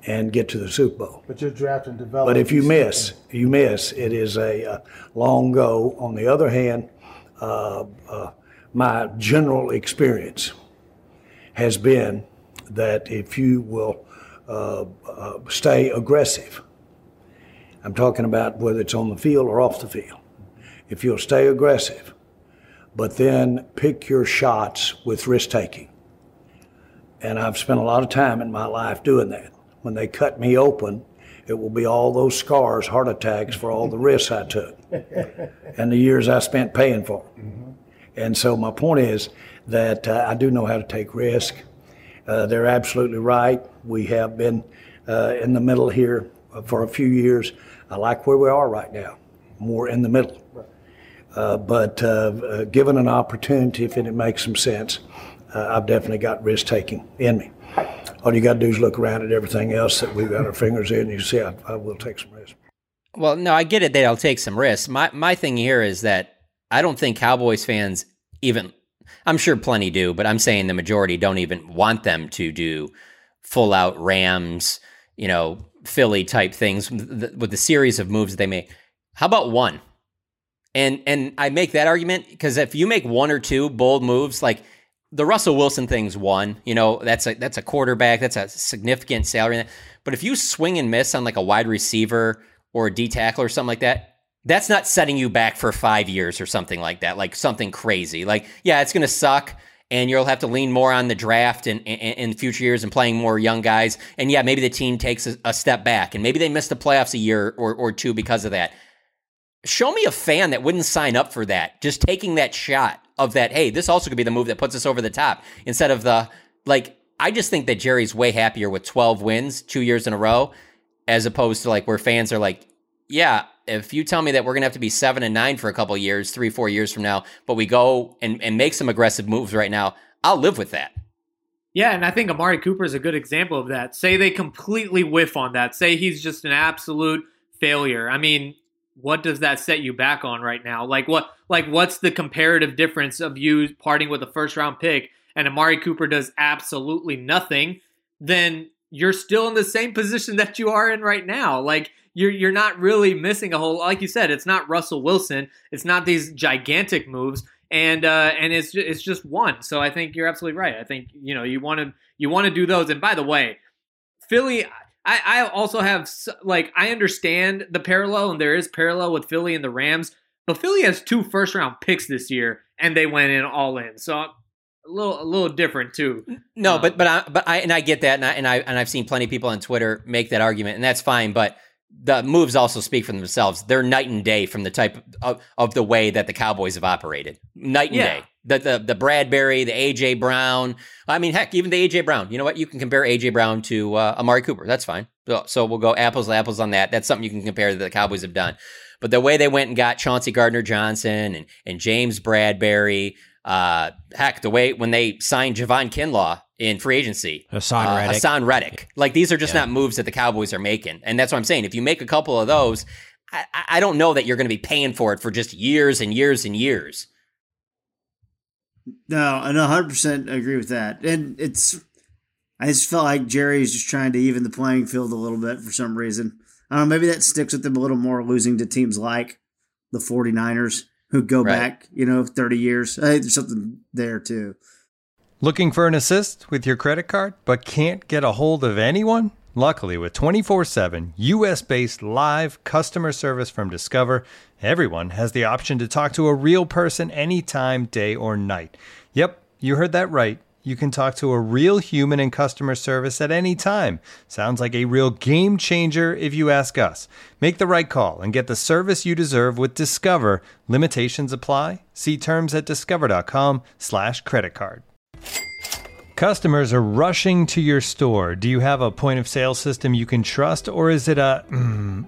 and get to the Super Bowl. But you're drafting develop. But if you miss, you miss. It is a uh, long go. On the other hand, uh, uh, my general experience has been that if you will uh, uh, stay aggressive, I'm talking about whether it's on the field or off the field. If you'll stay aggressive, but then pick your shots with risk taking. And I've spent a lot of time in my life doing that. When they cut me open, it will be all those scars, heart attacks for all the risks I took and the years I spent paying for them. And so my point is that uh, I do know how to take risk. Uh, they're absolutely right. We have been uh, in the middle here for a few years. I like where we are right now, more in the middle. Uh, but uh, uh, given an opportunity, if it makes some sense, uh, I've definitely got risk taking in me. All you got to do is look around at everything else that we've got our fingers in. And you see, I, I will take some risk. Well, no, I get it that I'll take some risks. My my thing here is that I don't think Cowboys fans even I'm sure plenty do, but I'm saying the majority don't even want them to do full out Rams, you know, Philly type things with the, with the series of moves they make. How about one? And and I make that argument because if you make one or two bold moves, like the Russell Wilson thing's one, you know, that's a that's a quarterback, that's a significant salary. But if you swing and miss on like a wide receiver or a D tackle or something like that, that's not setting you back for five years or something like that, like something crazy. Like, yeah, it's gonna suck. And you'll have to lean more on the draft in, in, in future years and playing more young guys. And yeah, maybe the team takes a, a step back and maybe they miss the playoffs a year or, or two because of that show me a fan that wouldn't sign up for that. Just taking that shot of that, hey, this also could be the move that puts us over the top instead of the like I just think that Jerry's way happier with 12 wins 2 years in a row as opposed to like where fans are like, yeah, if you tell me that we're to have to be 7 and 9 for a couple years, 3 4 years from now, but we go and and make some aggressive moves right now, I'll live with that. Yeah, and I think Amari Cooper is a good example of that. Say they completely whiff on that. Say he's just an absolute failure. I mean, what does that set you back on right now? Like what like what's the comparative difference of you parting with a first round pick and Amari Cooper does absolutely nothing, then you're still in the same position that you are in right now. Like you're you're not really missing a whole like you said, it's not Russell Wilson, it's not these gigantic moves and uh and it's it's just one. So I think you're absolutely right. I think, you know, you want to you want to do those and by the way, Philly I, I also have like I understand the parallel and there is parallel with Philly and the Rams, but Philly has two first round picks this year and they went in all in. So a little a little different too. No, um, but but I but I and I get that and I and I and I've seen plenty of people on Twitter make that argument and that's fine, but the moves also speak for themselves. They're night and day from the type of, of the way that the Cowboys have operated. Night and Yeah. day. The, the the Bradberry, the AJ Brown. I mean, heck, even the AJ Brown. You know what? You can compare AJ Brown to uh, Amari Cooper. That's fine. So, so we'll go apples to apples on that. That's something you can compare that the Cowboys have done. But the way they went and got Chauncey Gardner Johnson and and James Bradberry, uh, heck, the way when they signed Javon Kinlaw in free agency, Haason uh, Reddick. Haason Reddick. Like these are just Yeah. not moves that the Cowboys are making, and that's what I'm saying. If you make a couple of those, I, I don't know that you're going to be paying for it for just years and years and years. No, and 100% agree with that. And it's, I just felt like Jerry's just trying to even the playing field a little bit for some reason. I don't know, maybe that sticks with them a little more losing to teams like the 49ers who go right. back, you know, 30 years. I think there's something there too. Looking for an assist with your credit card, but can't get a hold of anyone? Luckily, with 24 7 US based live customer service from Discover, everyone has the option to talk to a real person anytime, day or night. Yep, you heard that right. You can talk to a real human in customer service at any time. Sounds like a real game changer if you ask us. Make the right call and get the service you deserve with Discover. Limitations apply. See terms at discover.com/slash credit card. Customers are rushing to your store. Do you have a point of sale system you can trust, or is it a mm,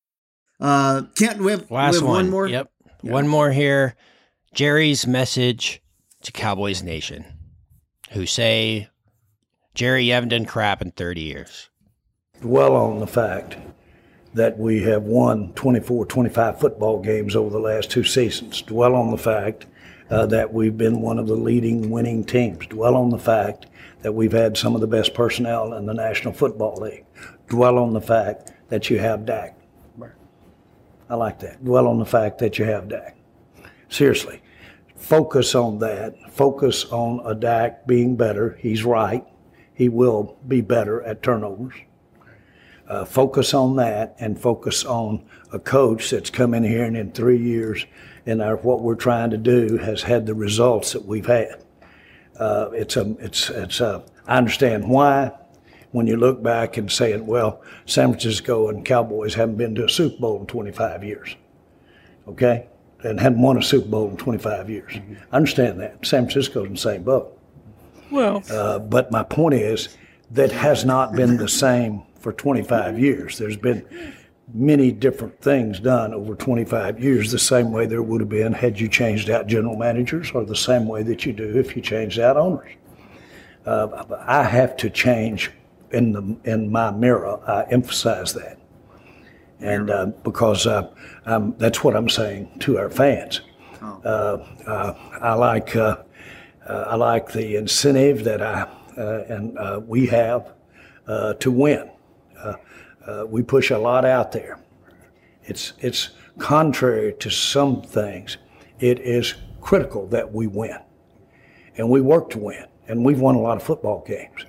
Uh, Kent, we have, Last we have one. one more. Yep. One more here. Jerry's message to Cowboys Nation, who say, Jerry, you haven't done crap in 30 years. Dwell on the fact that we have won 24, 25 football games over the last two seasons. Dwell on the fact uh, that we've been one of the leading winning teams. Dwell on the fact that we've had some of the best personnel in the National Football League. Dwell on the fact that you have Dak. I like that. Dwell on the fact that you have Dak. Seriously, focus on that. Focus on a Dak being better. He's right. He will be better at turnovers. Uh, focus on that and focus on a coach that's come in here and in three years and our, what we're trying to do has had the results that we've had. Uh, it's a, it's, it's a, I understand why when you look back and saying, well, San Francisco and Cowboys haven't been to a Super Bowl in 25 years, okay? And hadn't won a Super Bowl in 25 years. Mm-hmm. I understand that. San Francisco's in the same boat. Well, uh, but my point is that has not been the same for 25 years. There's been many different things done over 25 years, the same way there would have been had you changed out general managers, or the same way that you do if you changed out owners. Uh, I have to change in the in my mirror. I emphasize that, and uh, because uh, that's what I'm saying to our fans. Oh. Uh, uh, I like uh, I like the incentive that I and we have to win. we push a lot out there, It's it's contrary to some things. It is critical that we win, and we work to win, and we've won a lot of football games,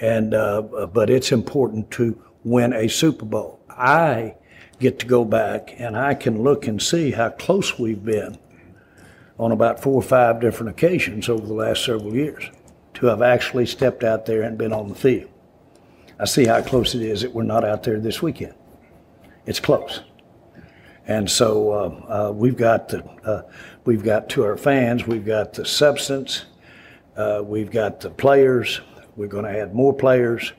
and uh, but it's important to win a Super Bowl. I get to go back and I can look and see how close we've been on about four or five different occasions over the last several years to have actually stepped out there and been on the field. I see how close it is that we're not out there this weekend. It's close. And so uh, uh, we've got the, uh, we've got to our fans, we've got the substance, uh, we've got the players. We're going to add more players.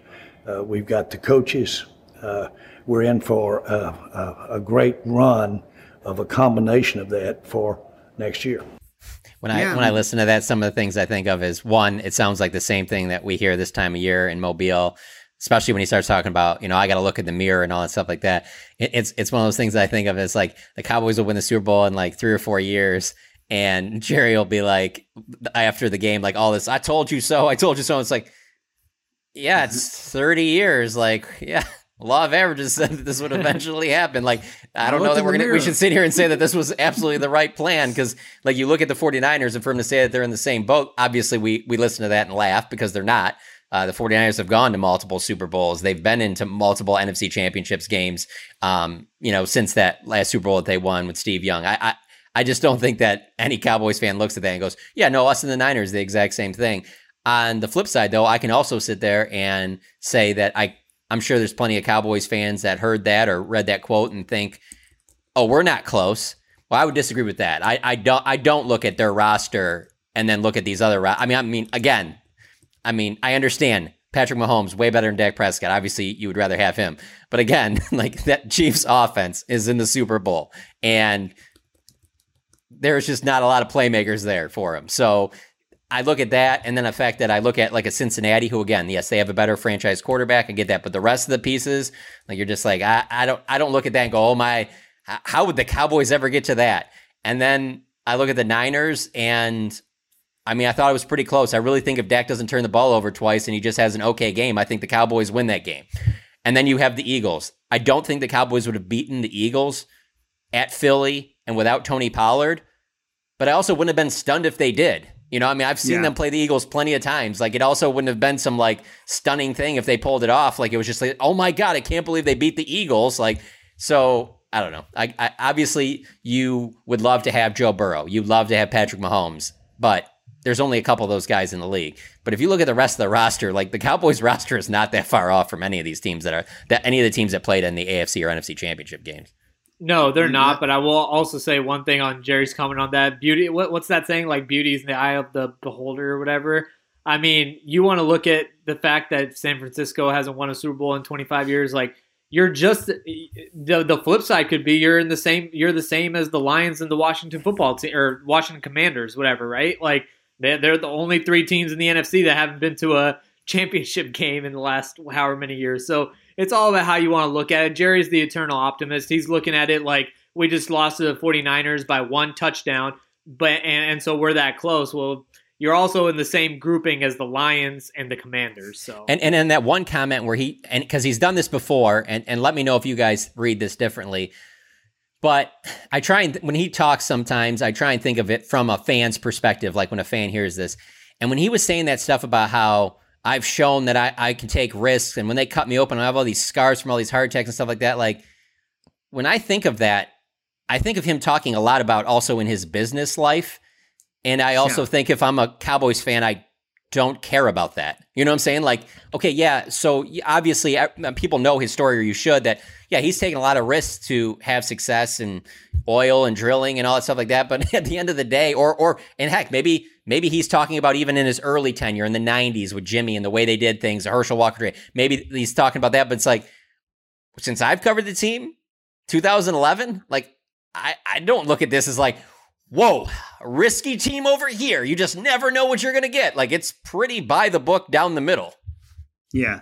Uh, we've got the coaches. Uh, we're in for a, a, a great run of a combination of that for next year. When I Yeah. when I listen to that, some of the things I think of is one, it sounds like the same thing that we hear this time of year in Mobile, especially when he starts talking about, you know, I got to look in the mirror and all that stuff like that. It, it's it's one of those things that I think of as like the Cowboys will win the Super Bowl in like three or four years, and Jerry will be like after the game, like all this, I told you so, I told you so. It's like, yeah, it's thirty years, like yeah. Law of averages said that this would eventually happen. Like, I don't know that we're gonna we should sit here and say that this was absolutely the right plan because like you look at the 49ers and for them to say that they're in the same boat obviously we we listen to that and laugh because they're not uh, the 49ers have gone to multiple super bowls they've been into multiple nfc championships games um, you know since that last super bowl that they won with steve young i i, I just don't think that any cowboys fan looks at that and goes yeah no us and the niners the exact same thing on the flip side though i can also sit there and say that i i'm sure there's plenty of cowboys fans that heard that or read that quote and think oh, we're not close. Well, I would disagree with that. I, I don't I don't look at their roster and then look at these other. ro- I mean, I mean, again, I mean, I understand Patrick Mahomes way better than Dak Prescott. Obviously, you would rather have him, but again, like that Chiefs offense is in the Super Bowl, and there's just not a lot of playmakers there for him. So. I look at that, and then the fact that I look at like a Cincinnati, who again, yes, they have a better franchise quarterback. I get that, but the rest of the pieces, like you're just like, I, I don't, I don't look at that and go, oh my, how would the Cowboys ever get to that? And then I look at the Niners, and I mean, I thought it was pretty close. I really think if Dak doesn't turn the ball over twice and he just has an okay game, I think the Cowboys win that game. And then you have the Eagles. I don't think the Cowboys would have beaten the Eagles at Philly and without Tony Pollard, but I also wouldn't have been stunned if they did. You know, I mean, I've seen Yeah. them play the Eagles plenty of times. Like, it also wouldn't have been some like stunning thing if they pulled it off. Like, it was just like, oh my God, I can't believe they beat the Eagles. Like, so I don't know. I, I obviously you would love to have Joe Burrow. You'd love to have Patrick Mahomes, but there's only a couple of those guys in the league. But if you look at the rest of the roster, like the Cowboys roster is not that far off from any of these teams that are that any of the teams that played in the AFC or NFC championship games. No, they're not. But I will also say one thing on Jerry's comment on that beauty. What, what's that saying? Like beauty is in the eye of the beholder or whatever. I mean, you want to look at the fact that San Francisco hasn't won a Super Bowl in 25 years. Like you're just the the flip side could be you're in the same you're the same as the Lions and the Washington Football team or Washington Commanders, whatever. Right? Like they're, they're the only three teams in the NFC that haven't been to a championship game in the last however many years. So it's all about how you want to look at it. Jerry's the eternal optimist. He's looking at it like we just lost to the 49ers by one touchdown, but and, and so we're that close. Well, you're also in the same grouping as the Lions and the Commanders. So And and in that one comment where he and because he's done this before, and and let me know if you guys read this differently. But I try and when he talks, sometimes I try and think of it from a fan's perspective, like when a fan hears this. And when he was saying that stuff about how I've shown that I, I can take risks, and when they cut me open, I have all these scars from all these heart attacks and stuff like that. Like when I think of that, I think of him talking a lot about also in his business life. And I also Yeah. think if I'm a Cowboys fan, I don't care about that. You know what I'm saying? Like, okay, yeah. So obviously, uh, people know his story, or you should. That yeah, he's taking a lot of risks to have success in oil and drilling and all that stuff like that. But at the end of the day, or or and heck, maybe maybe he's talking about even in his early tenure in the '90s with Jimmy and the way they did things, the Herschel Walker trade. Maybe he's talking about that. But it's like since I've covered the team, 2011, like I I don't look at this as like whoa, risky team over here. You just never know what you're going to get. Like it's pretty by the book down the middle. Yeah.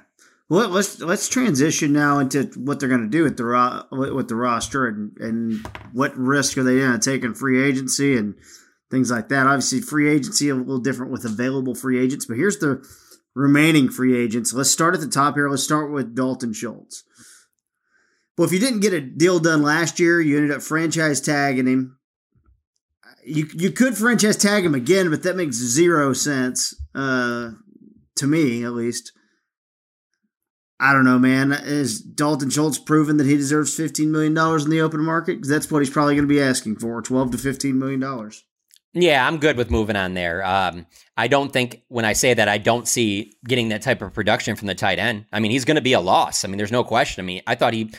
Well, let's let's transition now into what they're going to do with the with the roster and and what risk are they going to take in free agency and things like that. Obviously, free agency a little different with available free agents, but here's the remaining free agents. Let's start at the top here. Let's start with Dalton Schultz. Well, if you didn't get a deal done last year, you ended up franchise tagging him. You you could franchise tag him again, but that makes zero sense uh, to me, at least. I don't know, man. Is Dalton Schultz proven that he deserves fifteen million dollars in the open market? That's what he's probably going to be asking for twelve to fifteen million dollars. Yeah, I'm good with moving on there. Um, I don't think when I say that, I don't see getting that type of production from the tight end. I mean, he's going to be a loss. I mean, there's no question. I mean, I thought he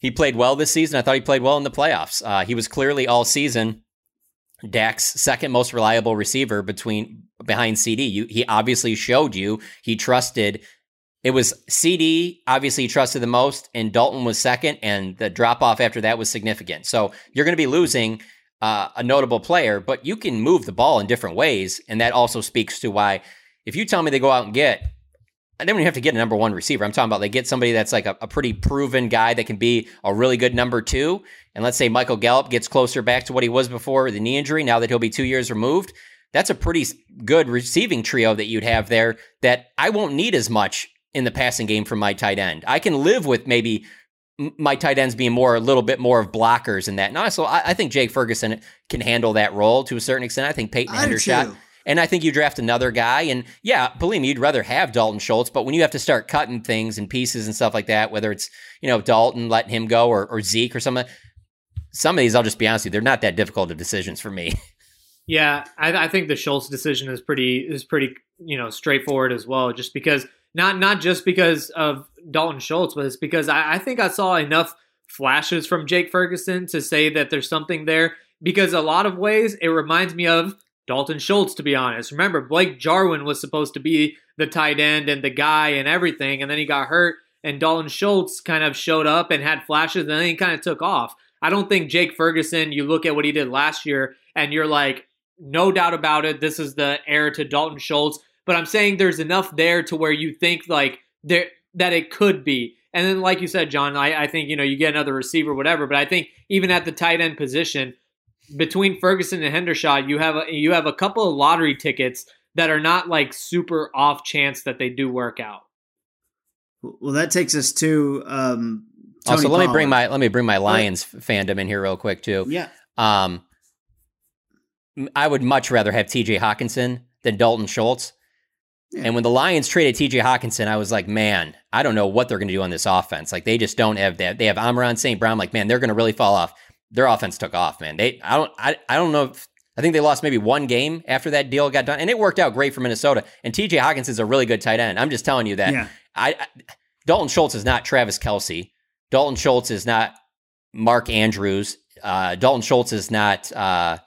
he played well this season. I thought he played well in the playoffs. Uh, he was clearly all season Dak's second most reliable receiver between behind CD. You, he obviously showed you he trusted. It was CD obviously trusted the most, and Dalton was second, and the drop off after that was significant. So you're going to be losing uh, a notable player, but you can move the ball in different ways, and that also speaks to why. If you tell me they go out and get I don't even have to get a number one receiver. I'm talking about they get somebody that's like a, a, pretty proven guy that can be a really good number two. And let's say Michael Gallup gets closer back to what he was before the knee injury, now that he'll be two years removed. That's a pretty good receiving trio that you'd have there that I won't need as much in the passing game from my tight end. I can live with maybe my tight ends being more a little bit more of blockers in that. And also, I, I think Jake Ferguson can handle that role to a certain extent. I think Peyton Hendershot and I think you draft another guy. And yeah, believe me, you'd rather have Dalton Schultz. But when you have to start cutting things and pieces and stuff like that, whether it's, you know, Dalton letting him go or, or Zeke or something, some of these, I'll just be honest with you, they're not that difficult of decisions for me. Yeah, I, I think the Schultz decision is pretty is pretty you know straightforward as well. Just because not not just because of Dalton Schultz, but it's because I, I think I saw enough flashes from Jake Ferguson to say that there's something there. Because a lot of ways it reminds me of Dalton Schultz, to be honest. Remember, Blake Jarwin was supposed to be the tight end and the guy and everything, and then he got hurt, and Dalton Schultz kind of showed up and had flashes, and then he kind of took off. I don't think Jake Ferguson, you look at what he did last year, and you're like, no doubt about it, this is the heir to Dalton Schultz. But I'm saying there's enough there to where you think like there that it could be. And then, like you said, John, I, I think you know you get another receiver, whatever. But I think even at the tight end position, between Ferguson and Hendershot, you have a, you have a couple of lottery tickets that are not like super off chance that they do work out. Well, that takes us to um, also. Let Pollard. me bring my let me bring my Lions fandom in here real quick too. Yeah. Um, I would much rather have T.J. Hockenson than Dalton Schultz. Yeah. And when the Lions traded T.J. Hockenson, I was like, man, I don't know what they're going to do on this offense. Like they just don't have that. They have Amon-Ra St. Brown. Like man, they're going to really fall off their offense took off, man. They I don't I, I don't know if I think they lost maybe one game after that deal got done, and it worked out great for Minnesota. And T.J. Hawkins is a really good tight end. I'm just telling you that. Yeah. I, I Dalton Schultz is not Travis Kelce. Dalton Schultz is not Mark Andrews. Uh, Dalton Schultz is not. Uh,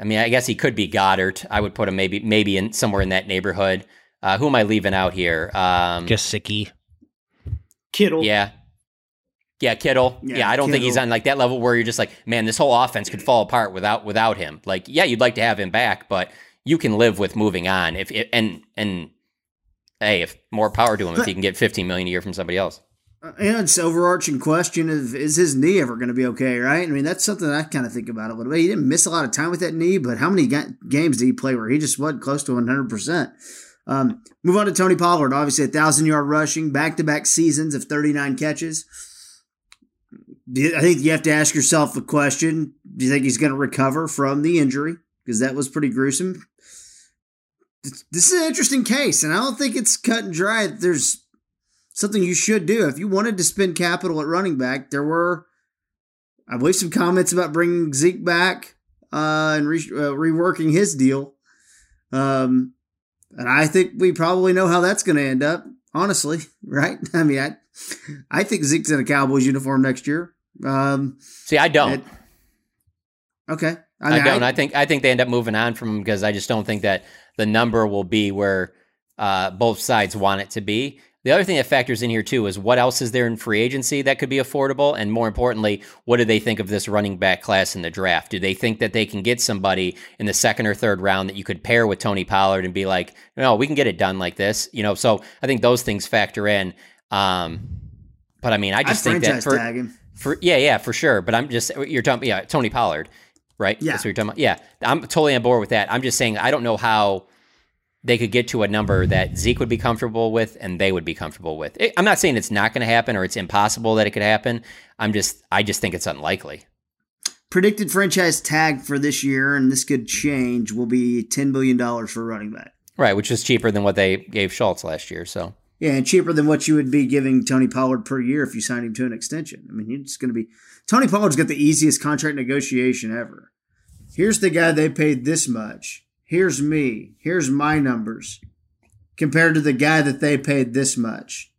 I mean, I guess he could be Goedert. I would put him maybe maybe in somewhere in that neighborhood. Uh, who am I leaving out here? Um, Gesicki. Kittle. Yeah, yeah, Kittle. Yeah, yeah I don't Kittle. think he's on like that level where you're just like, man, this whole offense could fall apart without without him. Like, yeah, you'd like to have him back, but you can live with moving on. If it, and and hey, if more power to him if he can get 15 million a year from somebody else. Uh, and it's overarching question of is his knee ever going to be okay, right? I mean, that's something I kind of think about a little bit. He didn't miss a lot of time with that knee, but how many ga- games did he play where he just wasn't close to 100%? Um, move on to Tony Pollard. Obviously, a thousand yard rushing, back to back seasons of 39 catches. I think you have to ask yourself the question: Do you think he's going to recover from the injury? Because that was pretty gruesome. This is an interesting case, and I don't think it's cut and dry. There's something you should do if you wanted to spend capital at running back. There were, I believe, some comments about bringing Zeke back uh, and re- uh, reworking his deal. Um, and I think we probably know how that's going to end up. Honestly, right? I mean, I I think Zeke's in a Cowboys uniform next year. Um, See, I don't. It, okay, I, mean, I don't. I, I, think I think they end up moving on from him because I just don't think that the number will be where uh, both sides want it to be. The other thing that factors in here too is what else is there in free agency that could be affordable, and more importantly, what do they think of this running back class in the draft? Do they think that they can get somebody in the second or third round that you could pair with Tony Pollard and be like, no, we can get it done like this, you know? So I think those things factor in. Um, but I mean, I just I think that for, for yeah, yeah, for sure. But I'm just you're talking, yeah, Tony Pollard, right? Yeah, That's what you're talking about. Yeah, I'm totally on board with that. I'm just saying I don't know how they could get to a number that Zeke would be comfortable with and they would be comfortable with. I'm not saying it's not going to happen or it's impossible that it could happen. I'm just I just think it's unlikely. Predicted franchise tag for this year, and this could change, will be ten billion dollars for running back. Right, which is cheaper than what they gave Schultz last year. So yeah, and cheaper than what you would be giving Tony Pollard per year if you signed him to an extension. I mean, he's going to be Tony Pollard's got the easiest contract negotiation ever. Here's the guy they paid this much here's me, here's my numbers compared to the guy that they paid this much.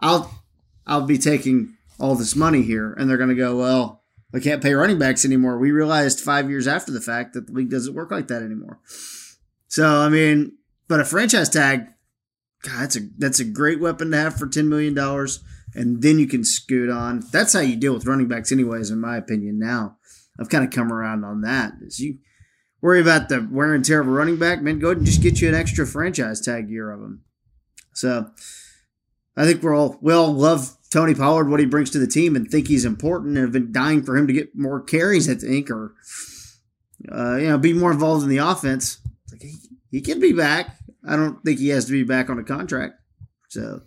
I'll I'll be taking all this money here and they're going to go, well, we can't pay running backs anymore. We realized 5 years after the fact that the league doesn't work like that anymore. So, I mean, but a franchise tag God, that's a that's a great weapon to have for 10 million dollars and then you can scoot on. That's how you deal with running backs anyways in my opinion now. I've kind of come around on that. Is you worry about the wear and tear of a running back, man, go ahead and just get you an extra franchise tag year of him. So I think we're all we all love Tony Pollard, what he brings to the team, and think he's important, and have been dying for him to get more carries. I think, or uh, you know, be more involved in the offense. Like he, he can be back. I don't think he has to be back on a contract. So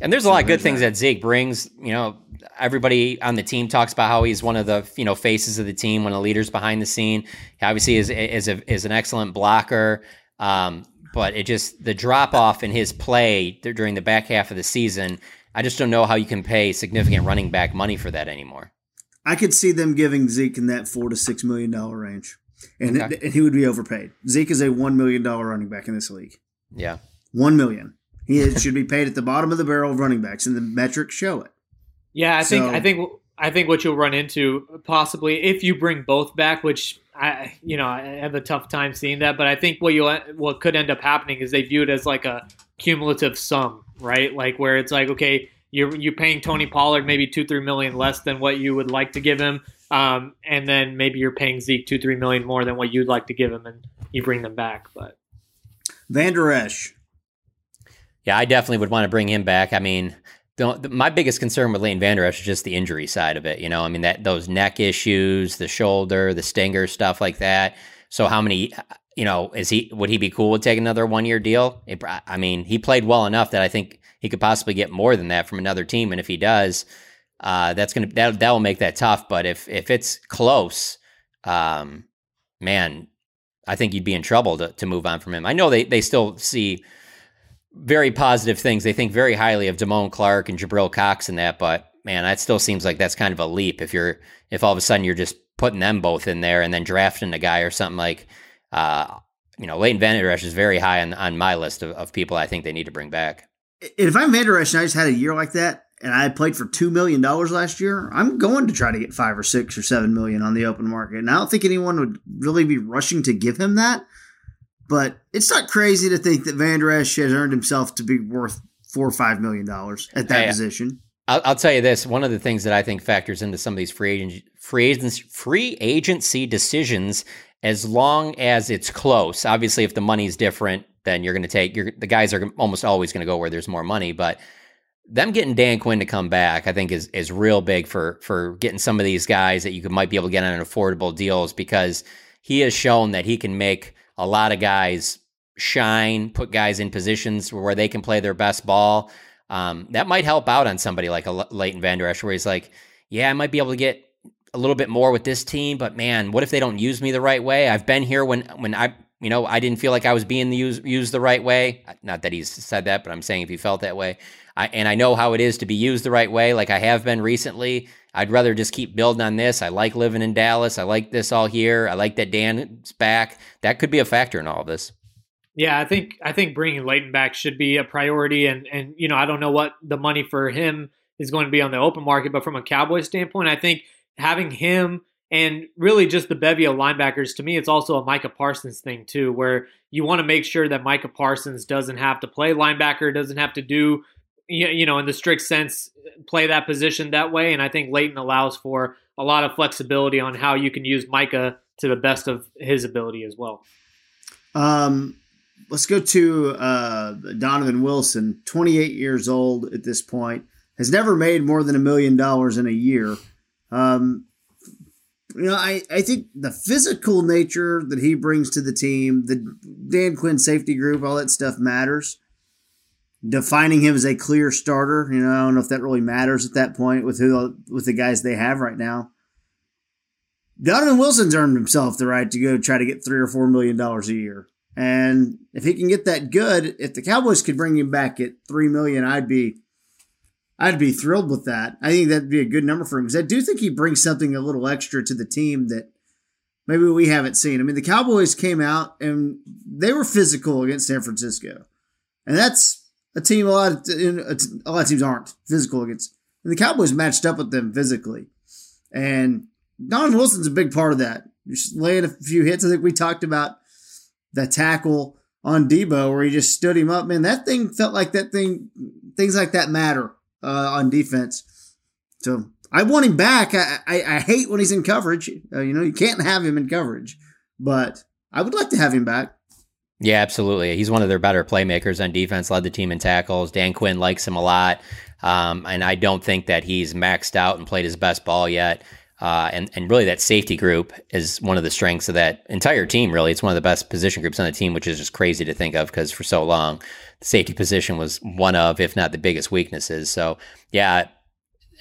and there's a lot of good things that Zeke brings. You know, everybody on the team talks about how he's one of the you know faces of the team, one of the leaders behind the scene. He obviously is is a, is an excellent blocker. Um, but it just the drop off in his play during the back half of the season. I just don't know how you can pay significant running back money for that anymore. I could see them giving Zeke in that four to six million dollar range, and, okay. and he would be overpaid. Zeke is a one million dollar running back in this league. Yeah, one million. He should be paid at the bottom of the barrel of running backs, and the metrics show it. Yeah, I think I think I think what you'll run into possibly if you bring both back, which I you know I have a tough time seeing that, but I think what you what could end up happening is they view it as like a cumulative sum, right? Like where it's like okay, you're you're paying Tony Pollard maybe two three million less than what you would like to give him, um, and then maybe you're paying Zeke two three million more than what you'd like to give him, and you bring them back, but. Vander Esch, yeah, I definitely would want to bring him back. I mean, the, my biggest concern with Leighton Vander Esch is just the injury side of it. You know, I mean that those neck issues, the shoulder, the stinger, stuff like that. So how many? You know, is he would he be cool with taking another one year deal? It, I mean, he played well enough that I think he could possibly get more than that from another team, and if he does, uh, that's gonna that that will make that tough. But if if it's close, um, man, I think you'd be in trouble to to move on from him. I know they they still see very positive things. They think very highly of Damone Clark and Jabril Cox and that, but man, that still seems like that's kind of a leap if you're if all of a sudden you're just putting them both in there and then drafting a guy or something like uh you know, Leighton Vander Esch is very high on, on my list of, of people I think they need to bring back. If I'm Vander Esch and I just had a year like that and I played for two million dollars last year, I'm going to try to get five or six or seven million on the open market. And I don't think anyone would really be rushing to give him that. But it's not crazy to think that Vander Esch has earned himself to be worth four or five million dollars at that hey, position. I'll, I'll, tell you this: one of the things that I think factors into some of these free agent free agents free agency decisions, as long as it's close. Obviously, if the money's different, then you're going to take the guys are almost always going to go where there's more money. But them getting Dan Quinn to come back, I think is is real big for for getting some of these guys that you could, might be able to get on an affordable deals because he has shown that he can make a lot of guys shine, put guys in positions where they can play their best ball. Um, that might help out on somebody like a Leighton Vander Esch, where he's like, yeah, I might be able to get a little bit more with this team, but man, what if they don't use me the right way? I've been here when when I you know I didn't feel like I was being used used the right way. Not that he's said that, but I'm saying if he felt that way, I, and I know how it is to be used the right way, like I have been recently. I'd rather just keep building on this. I like living in Dallas. I like this all here. I like that Dan's back. That could be a factor in all of this. Yeah, I think I think bringing Leighton back should be a priority, and and you know I don't know what the money for him is going to be on the open market, but from a Cowboy standpoint, I think having him and really just the bevy of linebackers to me, it's also a Micah Parsons thing too, where you want to make sure that Micah Parsons doesn't have to play linebacker, doesn't have to do you know, in the strict sense, play that position that way. And I think Leighton allows for a lot of flexibility on how you can use Micah to the best of his ability as well. Um, let's go to uh, Donovan Wilson, 28 years old at this point, has never made more than a million dollars in a year. Um, You know, I, I think the physical nature that he brings to the team, the Dan Quinn safety group, all that stuff matters. Defining him as a clear starter, you know, I don't know if that really matters at that point with who with the guys they have right now. Donovan Wilson's earned himself the right to go try to get three or four million dollars a year. And if he can get that good, if the Cowboys could bring him back at three million, I'd be I'd be thrilled with that. I think that'd be a good number for him because I do think he brings something a little extra to the team that maybe we haven't seen. I mean, the Cowboys came out and they were physical against San Francisco, and that's a team a lot of a lot of teams aren't physical against. And the Cowboys matched up with them physically, and Donovan Wilson's a big part of that. Just laying a few hits. I think we talked about the tackle on Deebo where he just stood him up. Man, that thing felt like that thing. Things like that matter uh, on defense. So I want him back. I, I, I hate when he's in coverage. Uh, you know, you can't have him in coverage, but I would like to have him back. Yeah, absolutely. He's one of their better playmakers on defense, led the team in tackles. Dan Quinn likes him a lot. Um, and I don't think that he's maxed out and played his best ball yet. Uh, and, and really, that safety group is one of the strengths of that entire team, really. It's one of the best position groups on the team, which is just crazy to think of because for so long, the safety position was one of, if not the biggest weaknesses. So, yeah,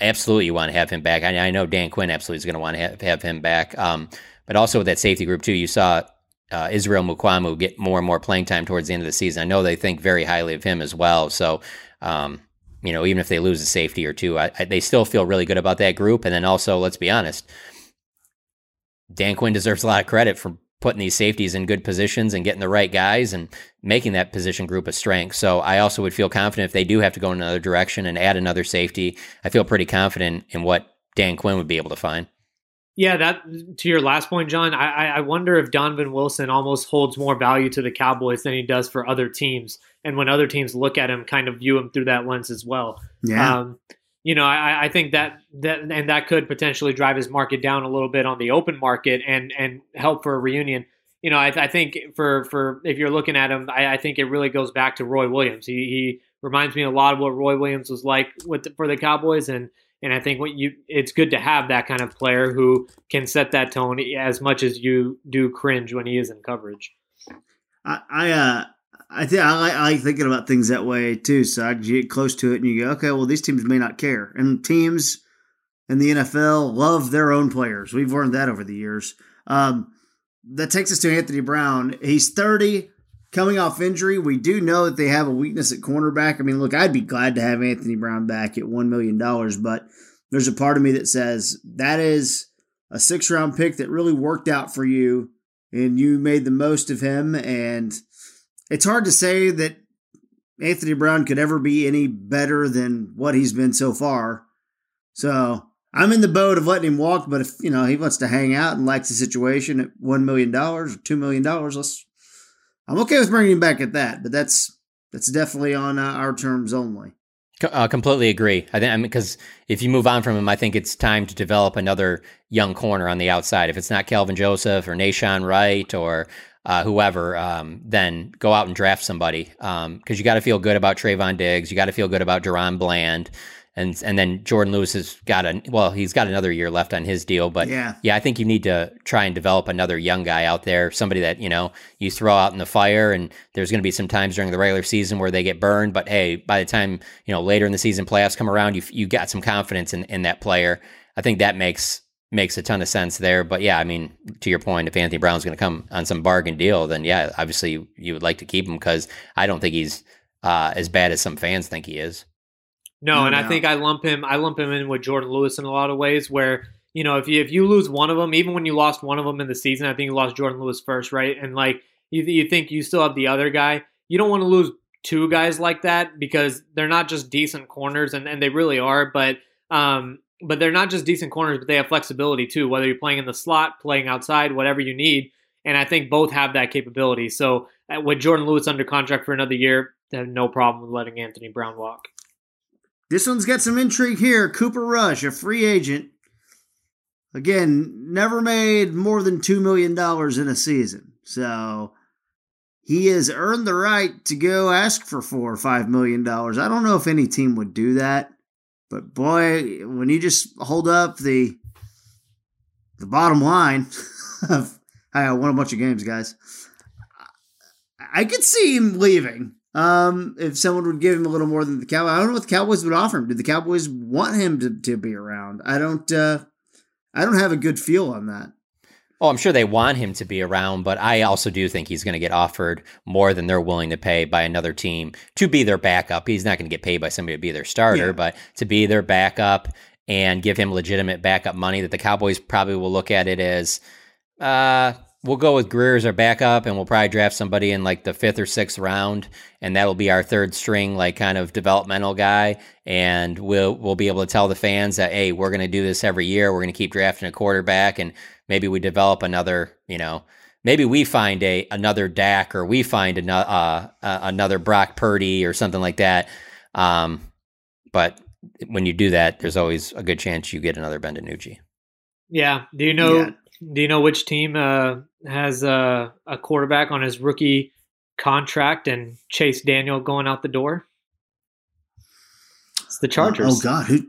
absolutely, you want to have him back. I, I know Dan Quinn absolutely is going to want to have, have him back. Um, but also with that safety group, too, you saw uh, Israel Mukuamu get more and more playing time towards the end of the season. I know they think very highly of him as well. So, um, you know, even if they lose a safety or two, I, I, they still feel really good about that group. And then also, let's be honest, Dan Quinn deserves a lot of credit for putting these safeties in good positions and getting the right guys and making that position group a strength. So I also would feel confident if they do have to go in another direction and add another safety. I feel pretty confident in what Dan Quinn would be able to find. Yeah, that to your last point, John. I, I wonder if Donovan Wilson almost holds more value to the Cowboys than he does for other teams, and when other teams look at him, kind of view him through that lens as well. Yeah. Um, you know, I, I think that that and that could potentially drive his market down a little bit on the open market and and help for a reunion. You know, I, I think for for if you're looking at him, I, I think it really goes back to Roy Williams. He, he reminds me a lot of what Roy Williams was like with the, for the Cowboys and and I think what you it's good to have that kind of player who can set that tone as much as you do cringe when he is in coverage. I, I uh I think I like, I like thinking about things that way too. So I get close to it and you go, okay, well these teams may not care, and teams in the NFL love their own players. We've learned that over the years. Um, that takes us to Anthony Brown. He's thirty, coming off injury. We do know that they have a weakness at cornerback. I mean, look, I'd be glad to have Anthony Brown back at $1 million, but there's a part of me that says that is a six round pick that really worked out for you and you made the most of him. And it's hard to say that Anthony Brown could ever be any better than what he's been so far. So I'm in the boat of letting him walk, but if you know he wants to hang out and likes the situation at one million dollars or two million dollars, let's I'm okay with bringing him back at that, but that's that's definitely on uh, our terms only. Uh, completely agree. I think because I mean, if you move on from him, I think it's time to develop another young corner on the outside. If it's not Kelvin Joseph or Nahshon Wright or uh, whoever, um, then go out and draft somebody because um, you got to feel good about Trevon Diggs. You got to feel good about DaRon Bland and and then Jourdan Lewis has got a well, he's got another year left on his deal, but yeah, yeah, I think you need to try and develop another young guy out there, somebody that you know you throw out in the fire, and there's going to be some times during the regular season where they get burned, but hey, by the time you know later in the season playoffs come around, you you got some confidence in in that player. I think that makes makes a ton of sense there. But yeah, I mean, to your point, if Anthony Brown's going to come on some bargain deal, then yeah, obviously you, you would like to keep him because I don't think he's uh, as bad as some fans think he is. No, and I think I lump him. I lump him in with Jourdan Lewis in a lot of ways. Where you know, if you if you lose one of them, even when you lost one of them in the season, I think you lost Jourdan Lewis first, right? And like you, you think you still have the other guy. You don't want to lose two guys like that because they're not just decent corners, and, and they really are. But um, but they're not just decent corners, but they have flexibility too. Whether you're playing in the slot, playing outside, whatever you need, and I think both have that capability. So uh, with Jourdan Lewis under contract for another year, I have no problem with letting Anthony Brown walk. This one's got some intrigue here. Cooper Rush, a free agent. Again, never made more than $2 million in a season. So he has earned the right to go ask for four or five million dollars. I don't know if any team would do that, but boy, when you just hold up the the bottom line of I won a bunch of games, guys. I could see him leaving. Um, if someone would give him a little more than the Cowboys, I don't know what the Cowboys would offer him. Do the Cowboys want him to, to be around? I don't. Uh, I don't have a good feel on that. Oh, I'm sure they want him to be around, but I also do think he's going to get offered more than they're willing to pay by another team to be their backup. He's not going to get paid by somebody to be their starter, yeah. but to be their backup and give him legitimate backup money that the Cowboys probably will look at it as uh, we'll go with Grier as our backup, and we'll probably draft somebody in like the fifth or sixth round, and that'll be our third string, like kind of developmental guy. And we'll we'll be able to tell the fans that hey, we're going to do this every year. We're going to keep drafting a quarterback, and maybe we develop another, you know. Maybe we find a another Dak, or we find another uh, uh, another Brock Purdy, or something like that. Um, but when you do that, there's always a good chance you get another Ben DiNucci. Yeah. Do you know? Yeah. Do you know which team uh, has uh, a quarterback on his rookie contract and Chase Daniel going out the door? It's the Chargers. oh God, who?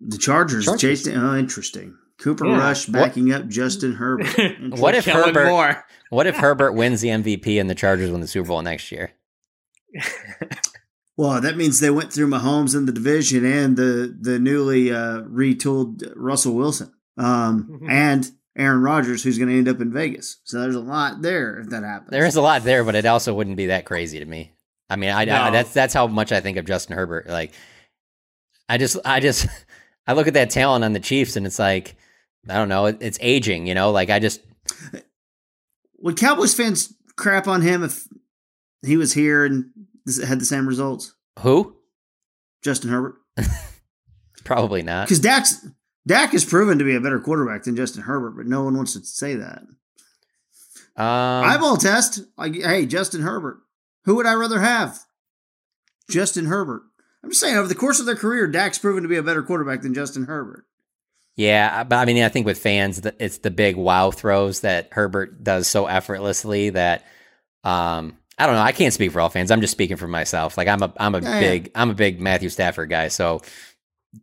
The Chargers. Chargers. Chase. Oh, interesting. Cooper yeah. Rush backing what? up Justin Herbert. what if Herbert? More. what if Herbert wins the MVP and the Chargers win the Super Bowl next year? well, that means they went through Mahomes in the division and the the newly uh, retooled Russell Wilson, um, mm-hmm. and Aaron Rodgers, who's going to end up in Vegas. So there's a lot there if that happens. There is a lot there, but it also wouldn't be that crazy to me. I mean, I, no. I that's that's how much I think of Justin Herbert. Like, I just I just I look at that talent on the Chiefs, and it's like I don't know, it, it's aging. You know, like I just would Cowboys fans crap on him if he was here and had the same results? Who? Justin Herbert. Probably not. Because Dak's Dak has proven to be a better quarterback than Justin Herbert, but no one wants to say that. Um, Eyeball test. Like, hey, Justin Herbert. Who would I rather have? Justin Herbert. I'm just saying, over the course of their career, Dak's proven to be a better quarterback than Justin Herbert. Yeah, but I mean, I think with fans, it's the big wow throws that Herbert does so effortlessly that um, I don't know. I can't speak for all fans. I'm just speaking for myself. Like I'm a I'm a yeah, big yeah. I'm a big Matthew Stafford guy. So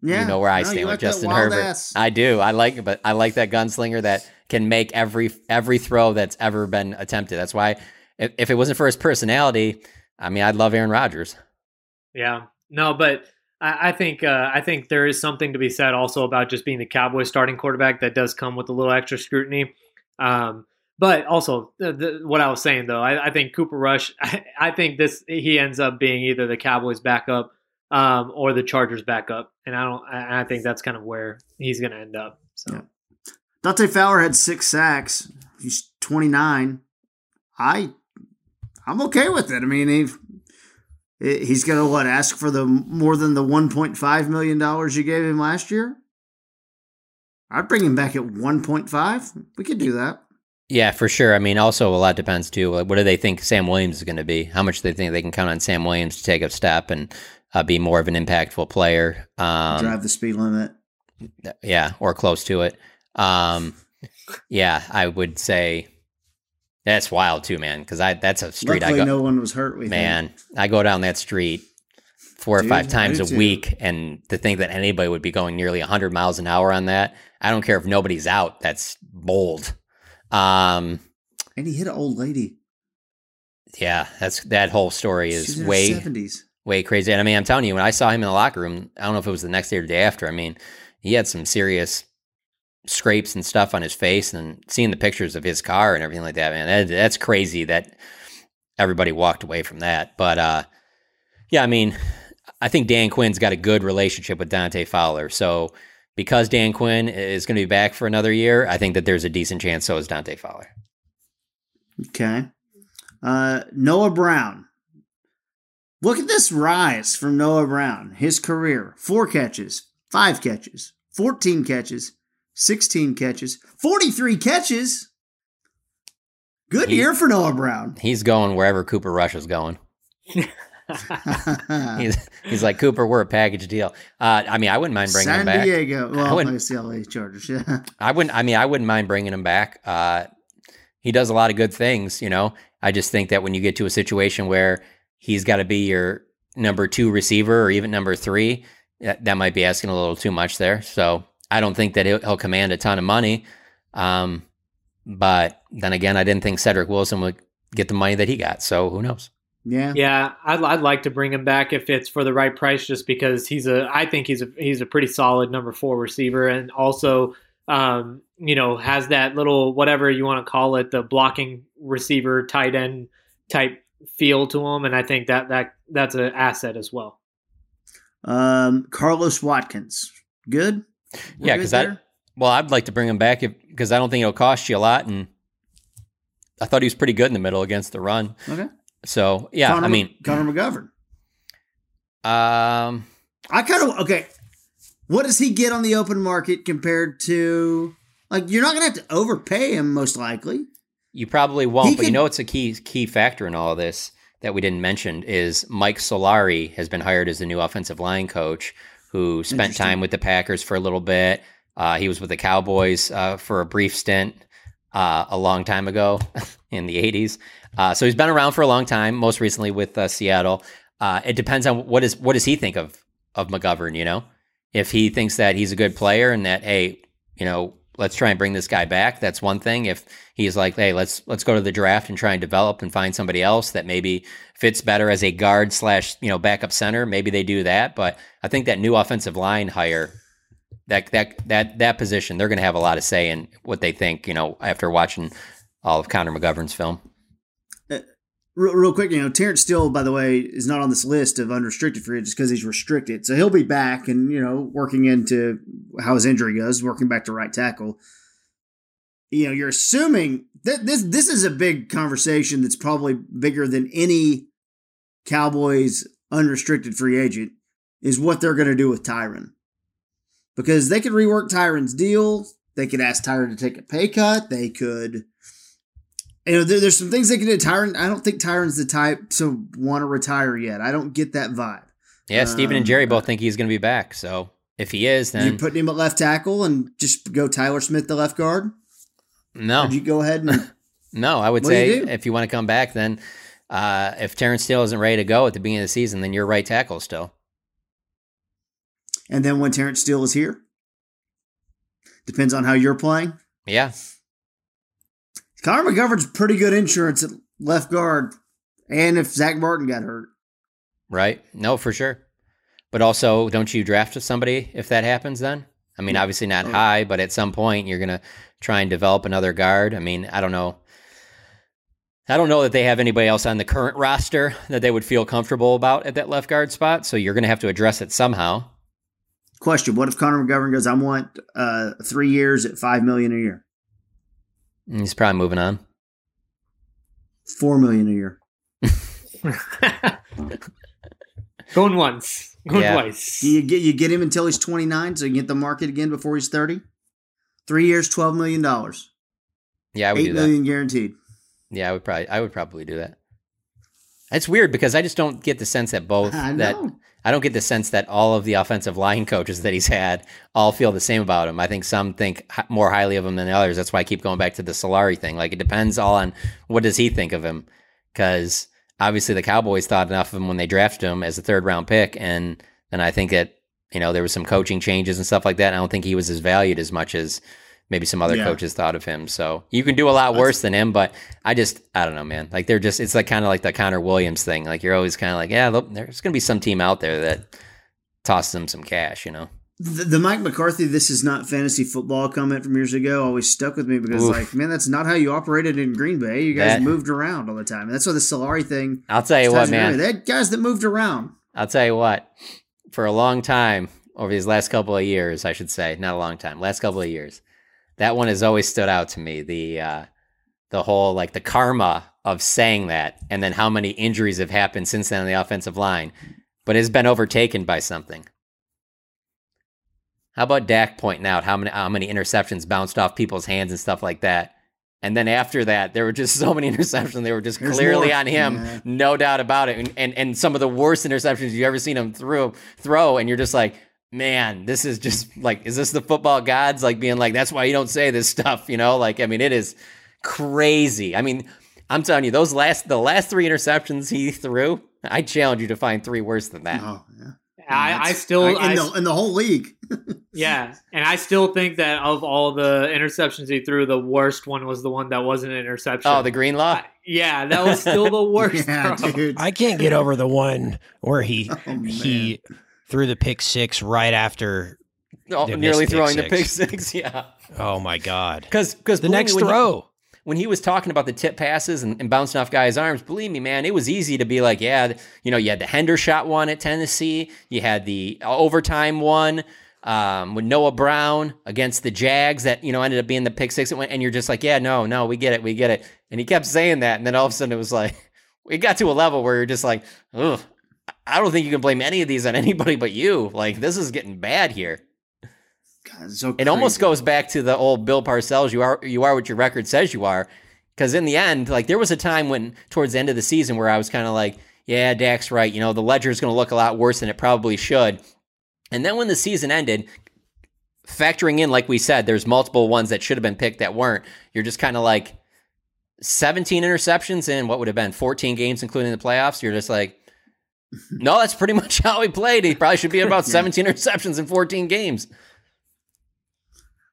yeah, you know where I no, stand with like Justin Herbert. Ass. I do. I like, but I like that gunslinger that can make every every throw that's ever been attempted. That's why, if, if it wasn't for his personality, I mean, I'd love Aaron Rodgers. Yeah, no, but I, I think uh, I think there is something to be said also about just being the Cowboys starting quarterback that does come with a little extra scrutiny. Um, but also, the, the, what I was saying though, I, I think Cooper Rush. I, I think this he ends up being either the Cowboys backup um, or the Chargers backup, and I don't. I think that's kind of where he's going to end up. So, yeah. Dante Fowler had six sacks. He's twenty nine. I, I'm okay with it. I mean, he he's going to what ask for the more than the one point five million dollars you gave him last year. I'd bring him back at one point five. We could do that. Yeah, for sure. I mean, also a lot depends too. What do they think Sam Williams is going to be? How much do they think they can count on Sam Williams to take a step and uh, be more of an impactful player. Um, Drive the speed limit. Yeah, or close to it. Um, yeah, I would say that's wild too, man. Because I that's a street Luckily I go. No one was hurt. man, I go down that street four or five times a too. week, and to think that anybody would be going nearly 100 miles an hour on that, I don't care if nobody's out. That's bold. Um, and he hit an old lady. Yeah, that's that whole story is way 70s way crazy. And I mean, I'm telling you, when I saw him in the locker room, I don't know if it was the next day or the day after. I mean, he had some serious scrapes and stuff on his face, and seeing the pictures of his car and everything like that, man, that, that's crazy that everybody walked away from that. But uh, yeah, I mean, I think Dan Quinn's got a good relationship with Dante Fowler, so. Because Dan Quinn is going to be back for another year, I think that there's a decent chance so is Dante Fowler. Okay. Uh, Noah Brown Look at this rise from Noah Brown. His career four catches, five catches, 14 catches, 16 catches, 43 catches. Good he, year for Noah Brown. He's going wherever Cooper Rush is going. he's, he's like Cooper. We're a package deal. Uh, I mean, I wouldn't mind bringing San him back. San Diego. Well, I wouldn't, the LA Chargers. Yeah. I wouldn't. I mean, I wouldn't mind bringing him back. Uh, he does a lot of good things. You know, I just think that when you get to a situation where he's got to be your number two receiver or even number three, that, that might be asking a little too much there. So I don't think that he'll, he'll command a ton of money. Um, but then again, I didn't think Cedric Wilson would get the money that he got. So who knows? Yeah, yeah. I'd, I'd like to bring him back if it's for the right price, just because he's a. I think he's a he's a pretty solid number four receiver, and also, um, you know, has that little whatever you want to call it, the blocking receiver, tight end type feel to him, and I think that that that's an asset as well. Um, Carlos Watkins, good. We're yeah, because I well, I'd like to bring him back because I don't think it'll cost you a lot, and I thought he was pretty good in the middle against the run. Okay. So yeah, Connor, I mean Connor McGovern. Um, I kind of okay. What does he get on the open market compared to like you're not gonna have to overpay him most likely. You probably won't, He but you know it's a key key factor in all of this that we didn't mention is Mike Solari has been hired as the new offensive line coach who spent time with the Packers for a little bit. Uh, he was with the Cowboys uh, for a brief stint uh, a long time ago in the 80s. Uh, so he's been around for a long time, most recently with uh, Seattle. Uh, it depends on what is what does he think of of McGovern, you know? If he thinks that he's a good player and that hey, you know, let's try and bring this guy back, that's one thing. If he's like, hey, let's let's go to the draft and try and develop and find somebody else that maybe fits better as a guard slash you know backup center, maybe they do that. But I think that new offensive line hire that that that that position, they're going to have a lot of say in what they think. You know, after watching all of Connor McGovern's film. Real, real quick, you know, Terence Steele, by the way, is not on this list of unrestricted free agents because he's restricted. So he'll be back and, you know, working into how his injury goes, working back to right tackle. You know, you're assuming that this this is a big conversation that's probably bigger than any Cowboys unrestricted free agent is what they're going to do with Tyron. Because they could rework Tyron's deal. They could ask Tyron to take a pay cut. They could you know, there, there's some things they can do. Tyron, I don't think Tyron's the type to want to retire yet. I don't get that vibe. Yeah, Steven and Um, Jerry both think he's going to be back. So if he is, then you putting him at left tackle and just go Tyler Smith, the left guard. no, Would you go ahead and no. I would do you say if you want to come back, then uh, if Terence Steele isn't ready to go at the beginning of the season, then you're right tackle still. and then when Terence Steele is here, depends on how you're playing. Yeah, Connor McGovern's pretty good insurance at left guard, and if Zach Martin got hurt, right. No, for sure. But also, don't you draft somebody if that happens? Then I mean, obviously not Oh. high, but at some point you're going to try and develop another guard. I mean, I don't know. I don't know that they have anybody else on the current roster that they would feel comfortable about at that left guard spot. So you're going to have to address it somehow. question: What if Connor McGovern goes? I want uh, three years at five million a year, He's probably moving on. four million a year. Going once, going Yeah. twice. You get you get him until he's 29 so you can get the market again before he's 30? Three years, $12 million. Yeah, I would Eight do that. million guaranteed. Yeah, I would probably I would probably do that. It's weird because I just don't get the sense that both I that know. I don't get the sense that all of the offensive line coaches that he's had all feel the same about him. I think some think more highly of him than others. That's why I keep going back to the Solari thing. Like it depends all on what does he think of him because obviously the Cowboys thought enough of him when they drafted him as a third round pick, and and I think that you know there was some coaching changes and stuff like that. I don't think he was as valued as much as maybe some other Yeah. coaches thought of him. So you can do a lot worse than him, but I just I don't know, man. Like they're just it's like kind of like the Connor Williams thing. Like you're always kind of like, yeah, look, there's gonna be some team out there that tosses them some cash, you know. The, the Mike McCarthy, this is not fantasy football comment from years ago always stuck with me because, Oof. like, man, that's not how you operated in Green Bay. You guys That- moved around all the time. And that's why the Solari thing. I'll tell you what, man. They had guys that moved around. I'll tell you what. For a long time, over these last couple of years, I should say, not a long time, last couple of years, that one has always stood out to me. The uh, the whole like the karma of saying that, and then how many injuries have happened since then on the offensive line, but has been overtaken by something. How about Dak pointing out how many how many interceptions bounced off people's hands and stuff like that? And then after that, there were just so many interceptions. They were just There's clearly more. on him, Yeah. no doubt about it. And, and and some of the worst interceptions you've ever seen him throw throw, and you're just like, man, this is just like, is this the football gods like being like, that's why you don't say this stuff, you know? Like, I mean, it is crazy. I mean, I'm telling you, those last the last three interceptions he threw, I challenge you to find three worse than that. Oh, yeah. I, I That's- still, in, I, the, in the whole league. Yeah, and I still think that of all the interceptions he threw, the worst one was the one that wasn't an interception. Oh, the Greenlaw. Yeah, that was still the worst. Yeah, dude. I can't get over the one where he Oh, he threw the pick six right after Oh, nearly throwing the pick six. Yeah. Oh my god. Because because The next when he- throw. when he was talking about the tip passes and, and bouncing off guys' arms, believe me, man, it was easy to be like, yeah, you know, you had the Hendershot one at Tennessee, you had the overtime one um, with Noah Brown against the Jags that you know ended up being the pick six, went, and you're just like, yeah, no, no, we get it, we get it, and he kept saying that, and then all of a sudden it was like, it got to a level where you're just like, ugh. I don't think you can blame any of these on anybody but you. Like this is getting bad here. God, so It almost goes back to the old Bill Parcells. You are you are what your record says you are. Because in the end, like there was a time when towards the end of the season where I was kind of like, yeah, Dak's right. You know, the ledger is going to look a lot worse than it probably should. And then when the season ended, factoring in, like we said, there's multiple ones that should have been picked that weren't. You're just kind of like 17 interceptions in what would have been 14 games, including the playoffs. You're just like, no, that's pretty much how he played. He probably should be at about 17 interceptions in 14 games.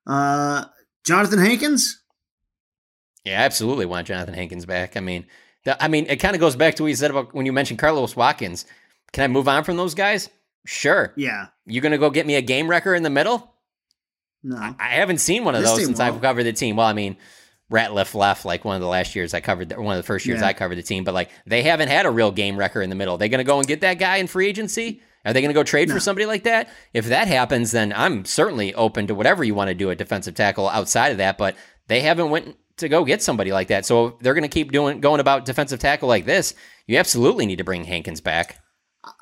Uh, Johnathan Hankins. Yeah, I absolutely want Johnathan Hankins back. I mean, the, I mean, it kind of goes back to what you said about when you mentioned Carlos Watkins. Can I move on from those guys? Sure. Yeah. You gonna go get me a game wrecker in the middle? No. I haven't seen one of This those since won't. I've covered the team. Well, I mean, Ratliff left like one of the last years I covered, the, one of the first years Yeah. I covered the team, but like they haven't had a real game wrecker in the middle. Are They gonna go and get that guy in free agency? Are they gonna go trade for somebody like that? If that happens, then I'm certainly open to whatever you want to do at defensive tackle outside of that. But they haven't went to go get somebody like that, so if they're gonna keep doing going about defensive tackle like this. You absolutely need to bring Hankins back.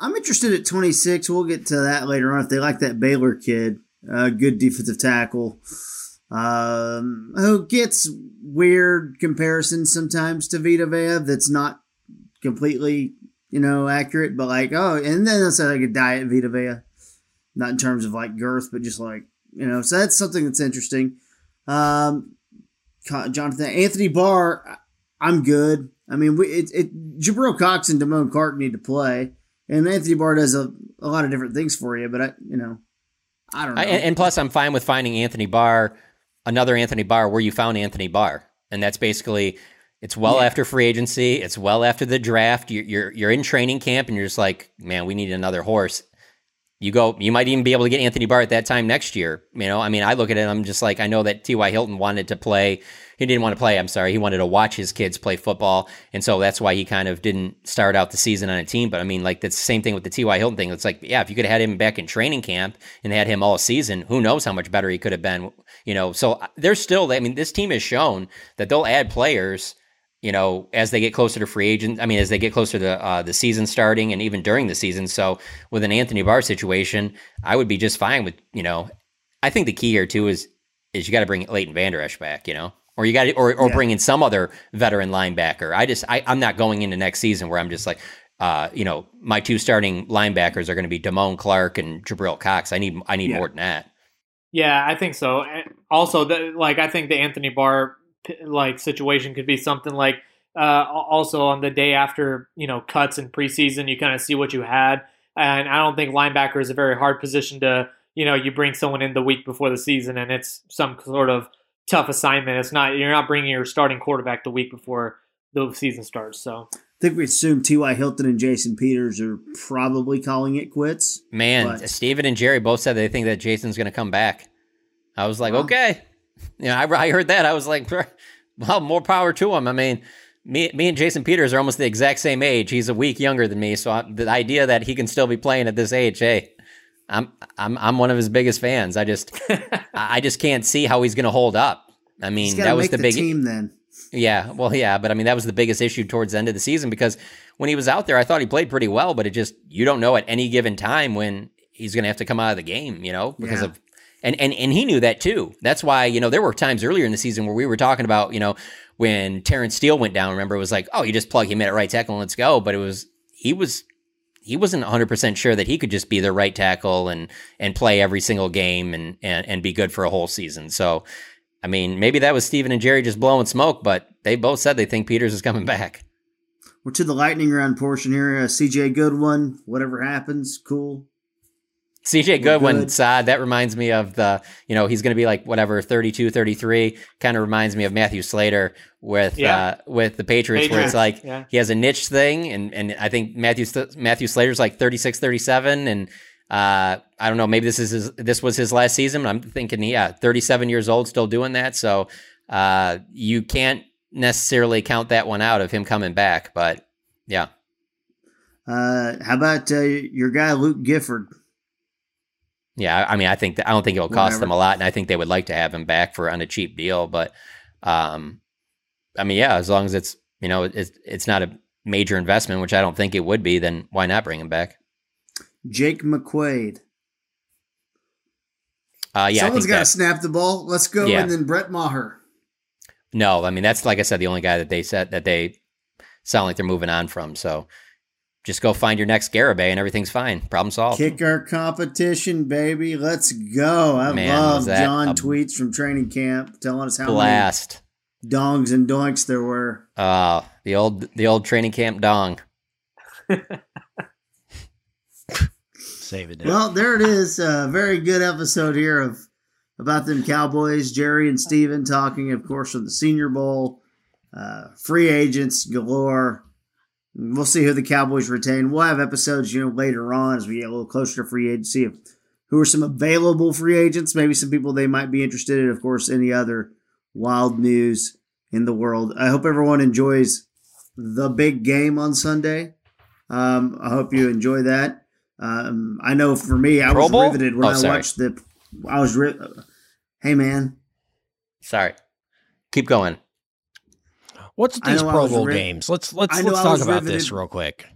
I'm interested at 26. We'll get to that later on. If they like that Baylor kid, uh, good defensive tackle, um, who gets weird comparisons sometimes to Vita Vea. That's not completely, you know, accurate. But like, oh, and then that's like a diet Vita Vea, not in terms of like girth, but just like you know. So that's something that's interesting. Um, Jonathan Anthony Barr, I'm good. I mean, we it, it Jabril Cox and Damone Clark need to play, and Anthony Barr does a, a lot of different things for you. But I, you know, I don't know. I, and, and plus, I'm fine with finding Anthony Barr, another Anthony Barr, where you found Anthony Barr, and that's basically it's well Yeah. after free agency, it's well after the draft. You're, you're you're in training camp, and you're just like, man, we need another horse. You go, you might even be able to get Anthony Barr at that time next year. You know, I mean, I look at it, I'm just like, I know that T.Y. Hilton wanted to play. He didn't want to play. I'm sorry. He wanted to watch his kids play football. And so that's why he kind of didn't start out the season on a team. But I mean, like, that's the same thing with the T.Y. Hilton thing. It's like, yeah, if you could have had him back in training camp and had him all season, who knows how much better he could have been, you know? So uh, there's still, I mean, this team has shown that they'll add players you know, as they get closer to free agent, I mean, as they get closer to uh, the season starting and even during the season. So with an Anthony Barr situation, I would be just fine with, you know, I think the key here too is is you got to bring Leighton Vander Esch back, you know, or you got to, or, or Yeah. bring in some other veteran linebacker. I just, I, I'm not going into next season where I'm just like, uh, you know, my two starting linebackers are going to be Damone Clark and Jabril Cox. I need, I need Yeah. more than that. Yeah, I think so. And Also, the, like I think the Anthony Barr like situation could be something like uh, also on the day after you know cuts in preseason, you kind of see what you had, and I don't think linebacker is a very hard position to you know you bring someone in the week before the season, and it's some sort of tough assignment. It's not you're not bringing your starting quarterback the week before the season starts. So I think we assume T.Y. Hilton and Jason Peters are probably calling it quits. Man, But- Steven and Jerry both said they think that Jason's going to come back. I was like, okay. You know, I, I heard that. I was like, well, more power to him. I mean, me, me and Jason Peters are almost the exact same age. He's a week younger than me, so I, the idea that he can still be playing at this age, hey, I'm I'm I'm one of his biggest fans. I just I I just can't see how he's going to hold up. I mean, got that was make the the, big team then. yeah, well, yeah, but I mean, that was the biggest issue towards the end of the season because when he was out there, I thought he played pretty well, but it just you don't know at any given time when he's going to have to come out of the game, you know, because Yeah. of and and and he knew that too. That's why you know there were times earlier in the season where we were talking about you know when Terence Steele went down. Remember, it was like, oh, you just plug him in at right tackle and let's go. But it was he was he wasn't 100% sure that he could just be the right tackle and and play every single game and and, and be good for a whole season. So. I mean, maybe that was Steven and Jerry just blowing smoke, but they both said they think Peters is coming back. We're to the lightning round portion here. Uh, C.J. Goodwin, whatever happens, cool. CJ Goodwin, good. Saad, that reminds me of the, you know, he's going to be like whatever, 32, 33, kind of reminds me of Matthew Slater with, Yeah. uh, with the Patriots, where it's like yeah. he has a niche thing. And, and I think Matthew, Matthew Slater's like 36, 37. And, uh, I don't know, maybe this is his, this was his last season. I'm thinking, yeah, 37 years old, still doing that. So, uh, you can't necessarily count that one out of him coming back, but yeah. Uh, how about uh, your guy Luke Gifford? Yeah, I mean, I think that, I don't think it will cost them a lot, and I think they would like to have him back for on a cheap deal. But, um, I mean, yeah, as long as it's you know it's it's not a major investment, which I don't think it would be, then why not bring him back? Jake McQuaid. Uh, yeah, someone's got to snap the ball. Let's go, Yeah. and then Brett Maher. no, I mean that's like I said, the only guy that they said that they sound like they're moving on from. So just go find your next Garibay, and everything's fine. Problem solved. Kick our competition, baby. Let's go. I Man, love John tweets from training camp telling us how Blast. many dongs and doinks there were. Uh, the old the old training camp dong. Save it. Well, there it is. A very good episode here of about them Cowboys. Jerry and Steven talking, of course, of the Senior Bowl, uh, free agents galore. We'll see who the Cowboys retain. We'll have episodes, you know, later on as we get a little closer to free agency of who are some available free agents, maybe some people they might be interested in. Of course, any other wild news in the world. I hope everyone enjoys the big game on Sunday. Um, I hope you enjoy that. Um, I know for me, I Pro was Bowl? riveted when Oh, I sorry. watched the. I was ri- Hey man, Sorry. Keep going. What's these Pro Bowl riv- games? Let's let's let's talk about riveted- this real quick.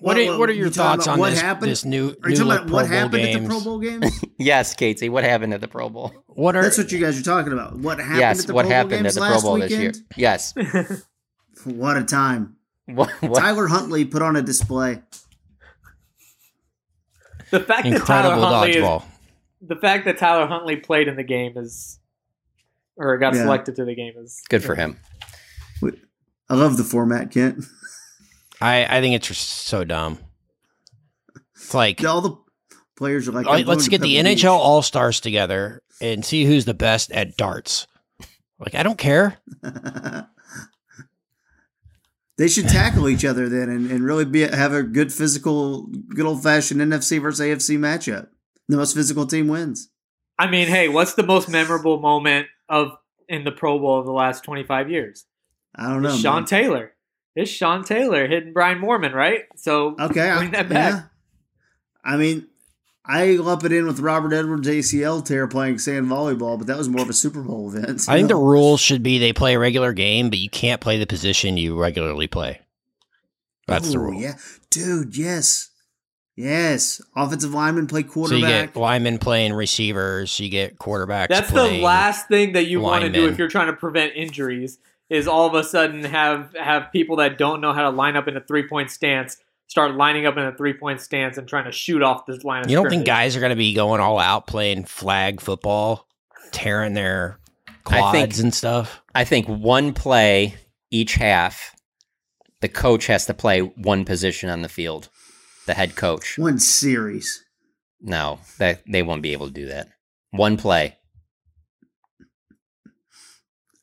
What- What are, what- what are your thoughts on what this, happened? this new Are you new talking look about Pro what Bowl happened games? at the Pro Bowl games? Yes, Katie. What happened at the Pro Bowl? What are That's what you guys are talking about. What happened yes, at the what Pro Bowl happened games at the Pro last Bowl weekend? this year? Yes. What a time! What, what- Tyler Huntley put on a display. The fact that incredible Tyler Huntley is, the fact that Tyler Huntley played in the game is or got Yeah. selected to the game is Good for him. I love the format, Kent. I I think it's just so dumb. It's like All the players are like, Like, let's get the Pebble Beach. NHL All Stars together and see who's the best at darts. Like, I don't care. They should tackle each other then and, and really be have a good physical, good old fashioned NFC versus AFC matchup. The most physical team wins. I mean, hey, what's the most memorable moment of in the Pro Bowl of the last 25 years? I don't know. It's Sean man. Taylor. It's Sean Taylor hitting Brian Moorman, right? So Okay, I- bring that back. yeah. I mean, I lump it in with Robert Edwards ACL tear playing sand volleyball, but that was more of a Super Bowl event. I think the so- rules should be they play a regular game, but you can't play the position you regularly play. That's the rule. Yeah, dude. Yes, yes. Offensive linemen play quarterback. So you quarterback. get linemen playing receivers, you get quarterbacks. That's the last thing that you want to do if you're trying to prevent injuries. Is all of a sudden have have people that don't know how to line up in a three point stance start lining up in a three point stance and trying to shoot off this line of You don't think guys are going to be going all out playing flag football, tearing their I quads think- and stuff? I think one play each half, the coach has to play one position on the field. The head coach. One series. No, that they won't be able to do that. One play.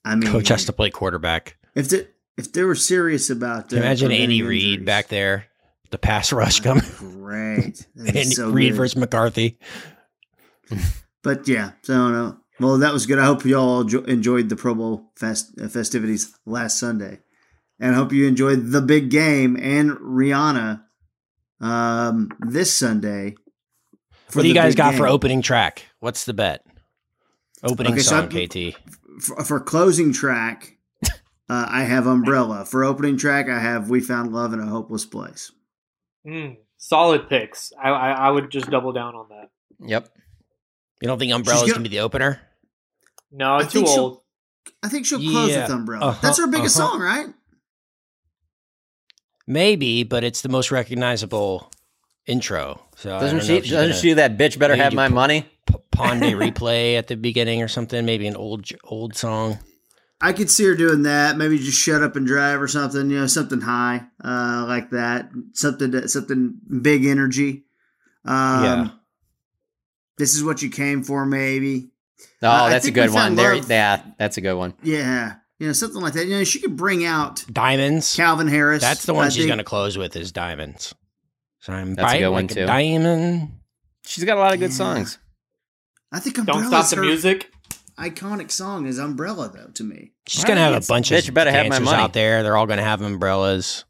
I mean, Coach has to play quarterback. if they if they were serious about uh, imagine Andy Reid back there, the pass rush coming. Great, Andy so Reid versus McCarthy. But yeah, so I don't know. Well, that was good. I hope you all jo- enjoyed the Pro Bowl fest- uh, festivities last Sunday, and I hope you enjoyed the big game and Rihanna um, this Sunday. What do you guys got for opening track? What's the bet? Opening Okay, so song, I- KT. For, for closing track, uh, I have Umbrella. For opening track, I have We Found Love in a Hopeless Place. Mm, solid picks. I, I I would just double down on that. Yep. You don't think Umbrella's gonna- going to be the opener? No, I too think she'll- old. I think she'll close Yeah. with Umbrella. Uh-huh, That's her biggest uh-huh. song, right? Maybe, but it's the most recognizable intro. So Doesn't she know if she's doesn't she do that bitch better have my P- money? Pon de Replay at the beginning or something. Maybe an old old song. I could see her doing that. Maybe just shut up and drive or something. You know, something high uh, like that. Something that, something big energy. Um, Yeah. This is what you came for, maybe. Oh, Uh, that's a good one. There, yeah, that's a good one. Yeah, you know something like that. You know, she could bring out Diamonds. Calvin Harris. That's the one I she's going to close with is Diamonds. So I'm That's a good one, like too. diamond. She's got a lot of good songs. I think Don't Umbrella's stop the her music. Iconic song is Umbrella, though. To me, She's going to have a bunch Bitch, of better have my dancers money. out there. They're all going to have umbrellas.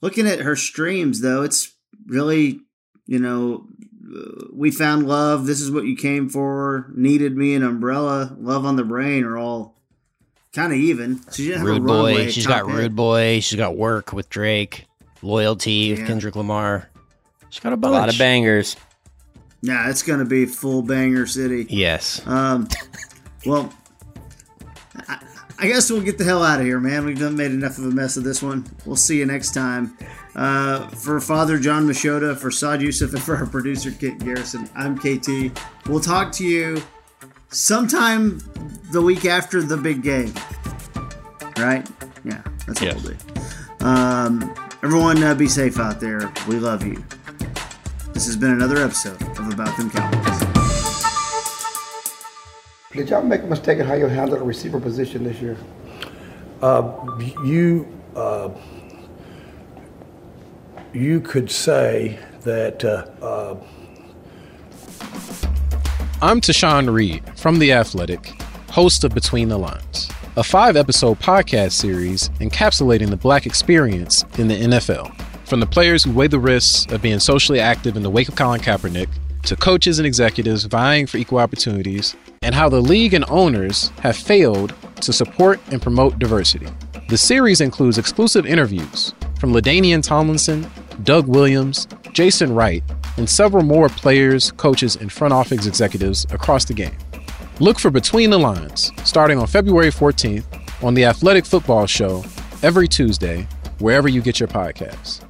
looking at her streams, though, it's really you know. uh, We found love. This is what you came for. Needed me an umbrella. Love on the brain are all kind of even. So she didn't have Rude a Boy. She's top got hit. Rude Boy. She's got Work with Drake. Loyalty with Yeah. Kendrick Lamar. She's got a A bunch. lot of bangers. Yeah, it's going to be full banger city. Yes. Um, well, I, I guess we'll get the hell out of here, man. We've done made enough of a mess of this one. We'll see you next time. Uh, for Father John Machota, for Saad Yusuf, and for our producer Kit Garrison, I'm KT. We'll talk to you sometime the week after the big game. Right? Yeah, that's what Yes. we'll do. Um, everyone, uh, be safe out there. We love you. This has been another episode of About Them Cowboys. Did y'all make a mistake in how you handled the receiver position this year? Uh, you uh, you could say that uh, uh, I'm Tashan Reed from The Athletic, host of Between the Lines, a five episode podcast series encapsulating the black experience in the NFL. From the players who weigh the risks of being socially active in the wake of Colin Kaepernick, to coaches and executives vying for equal opportunities, and how the league and owners have failed to support and promote diversity. The series includes exclusive interviews from LaDainian Tomlinson, Doug Williams, Jason Wright, and several more players, coaches, and front office executives across the game. Look for Between the Lines starting on February 14th on the Athletic Football Show every Tuesday, wherever you get your podcasts.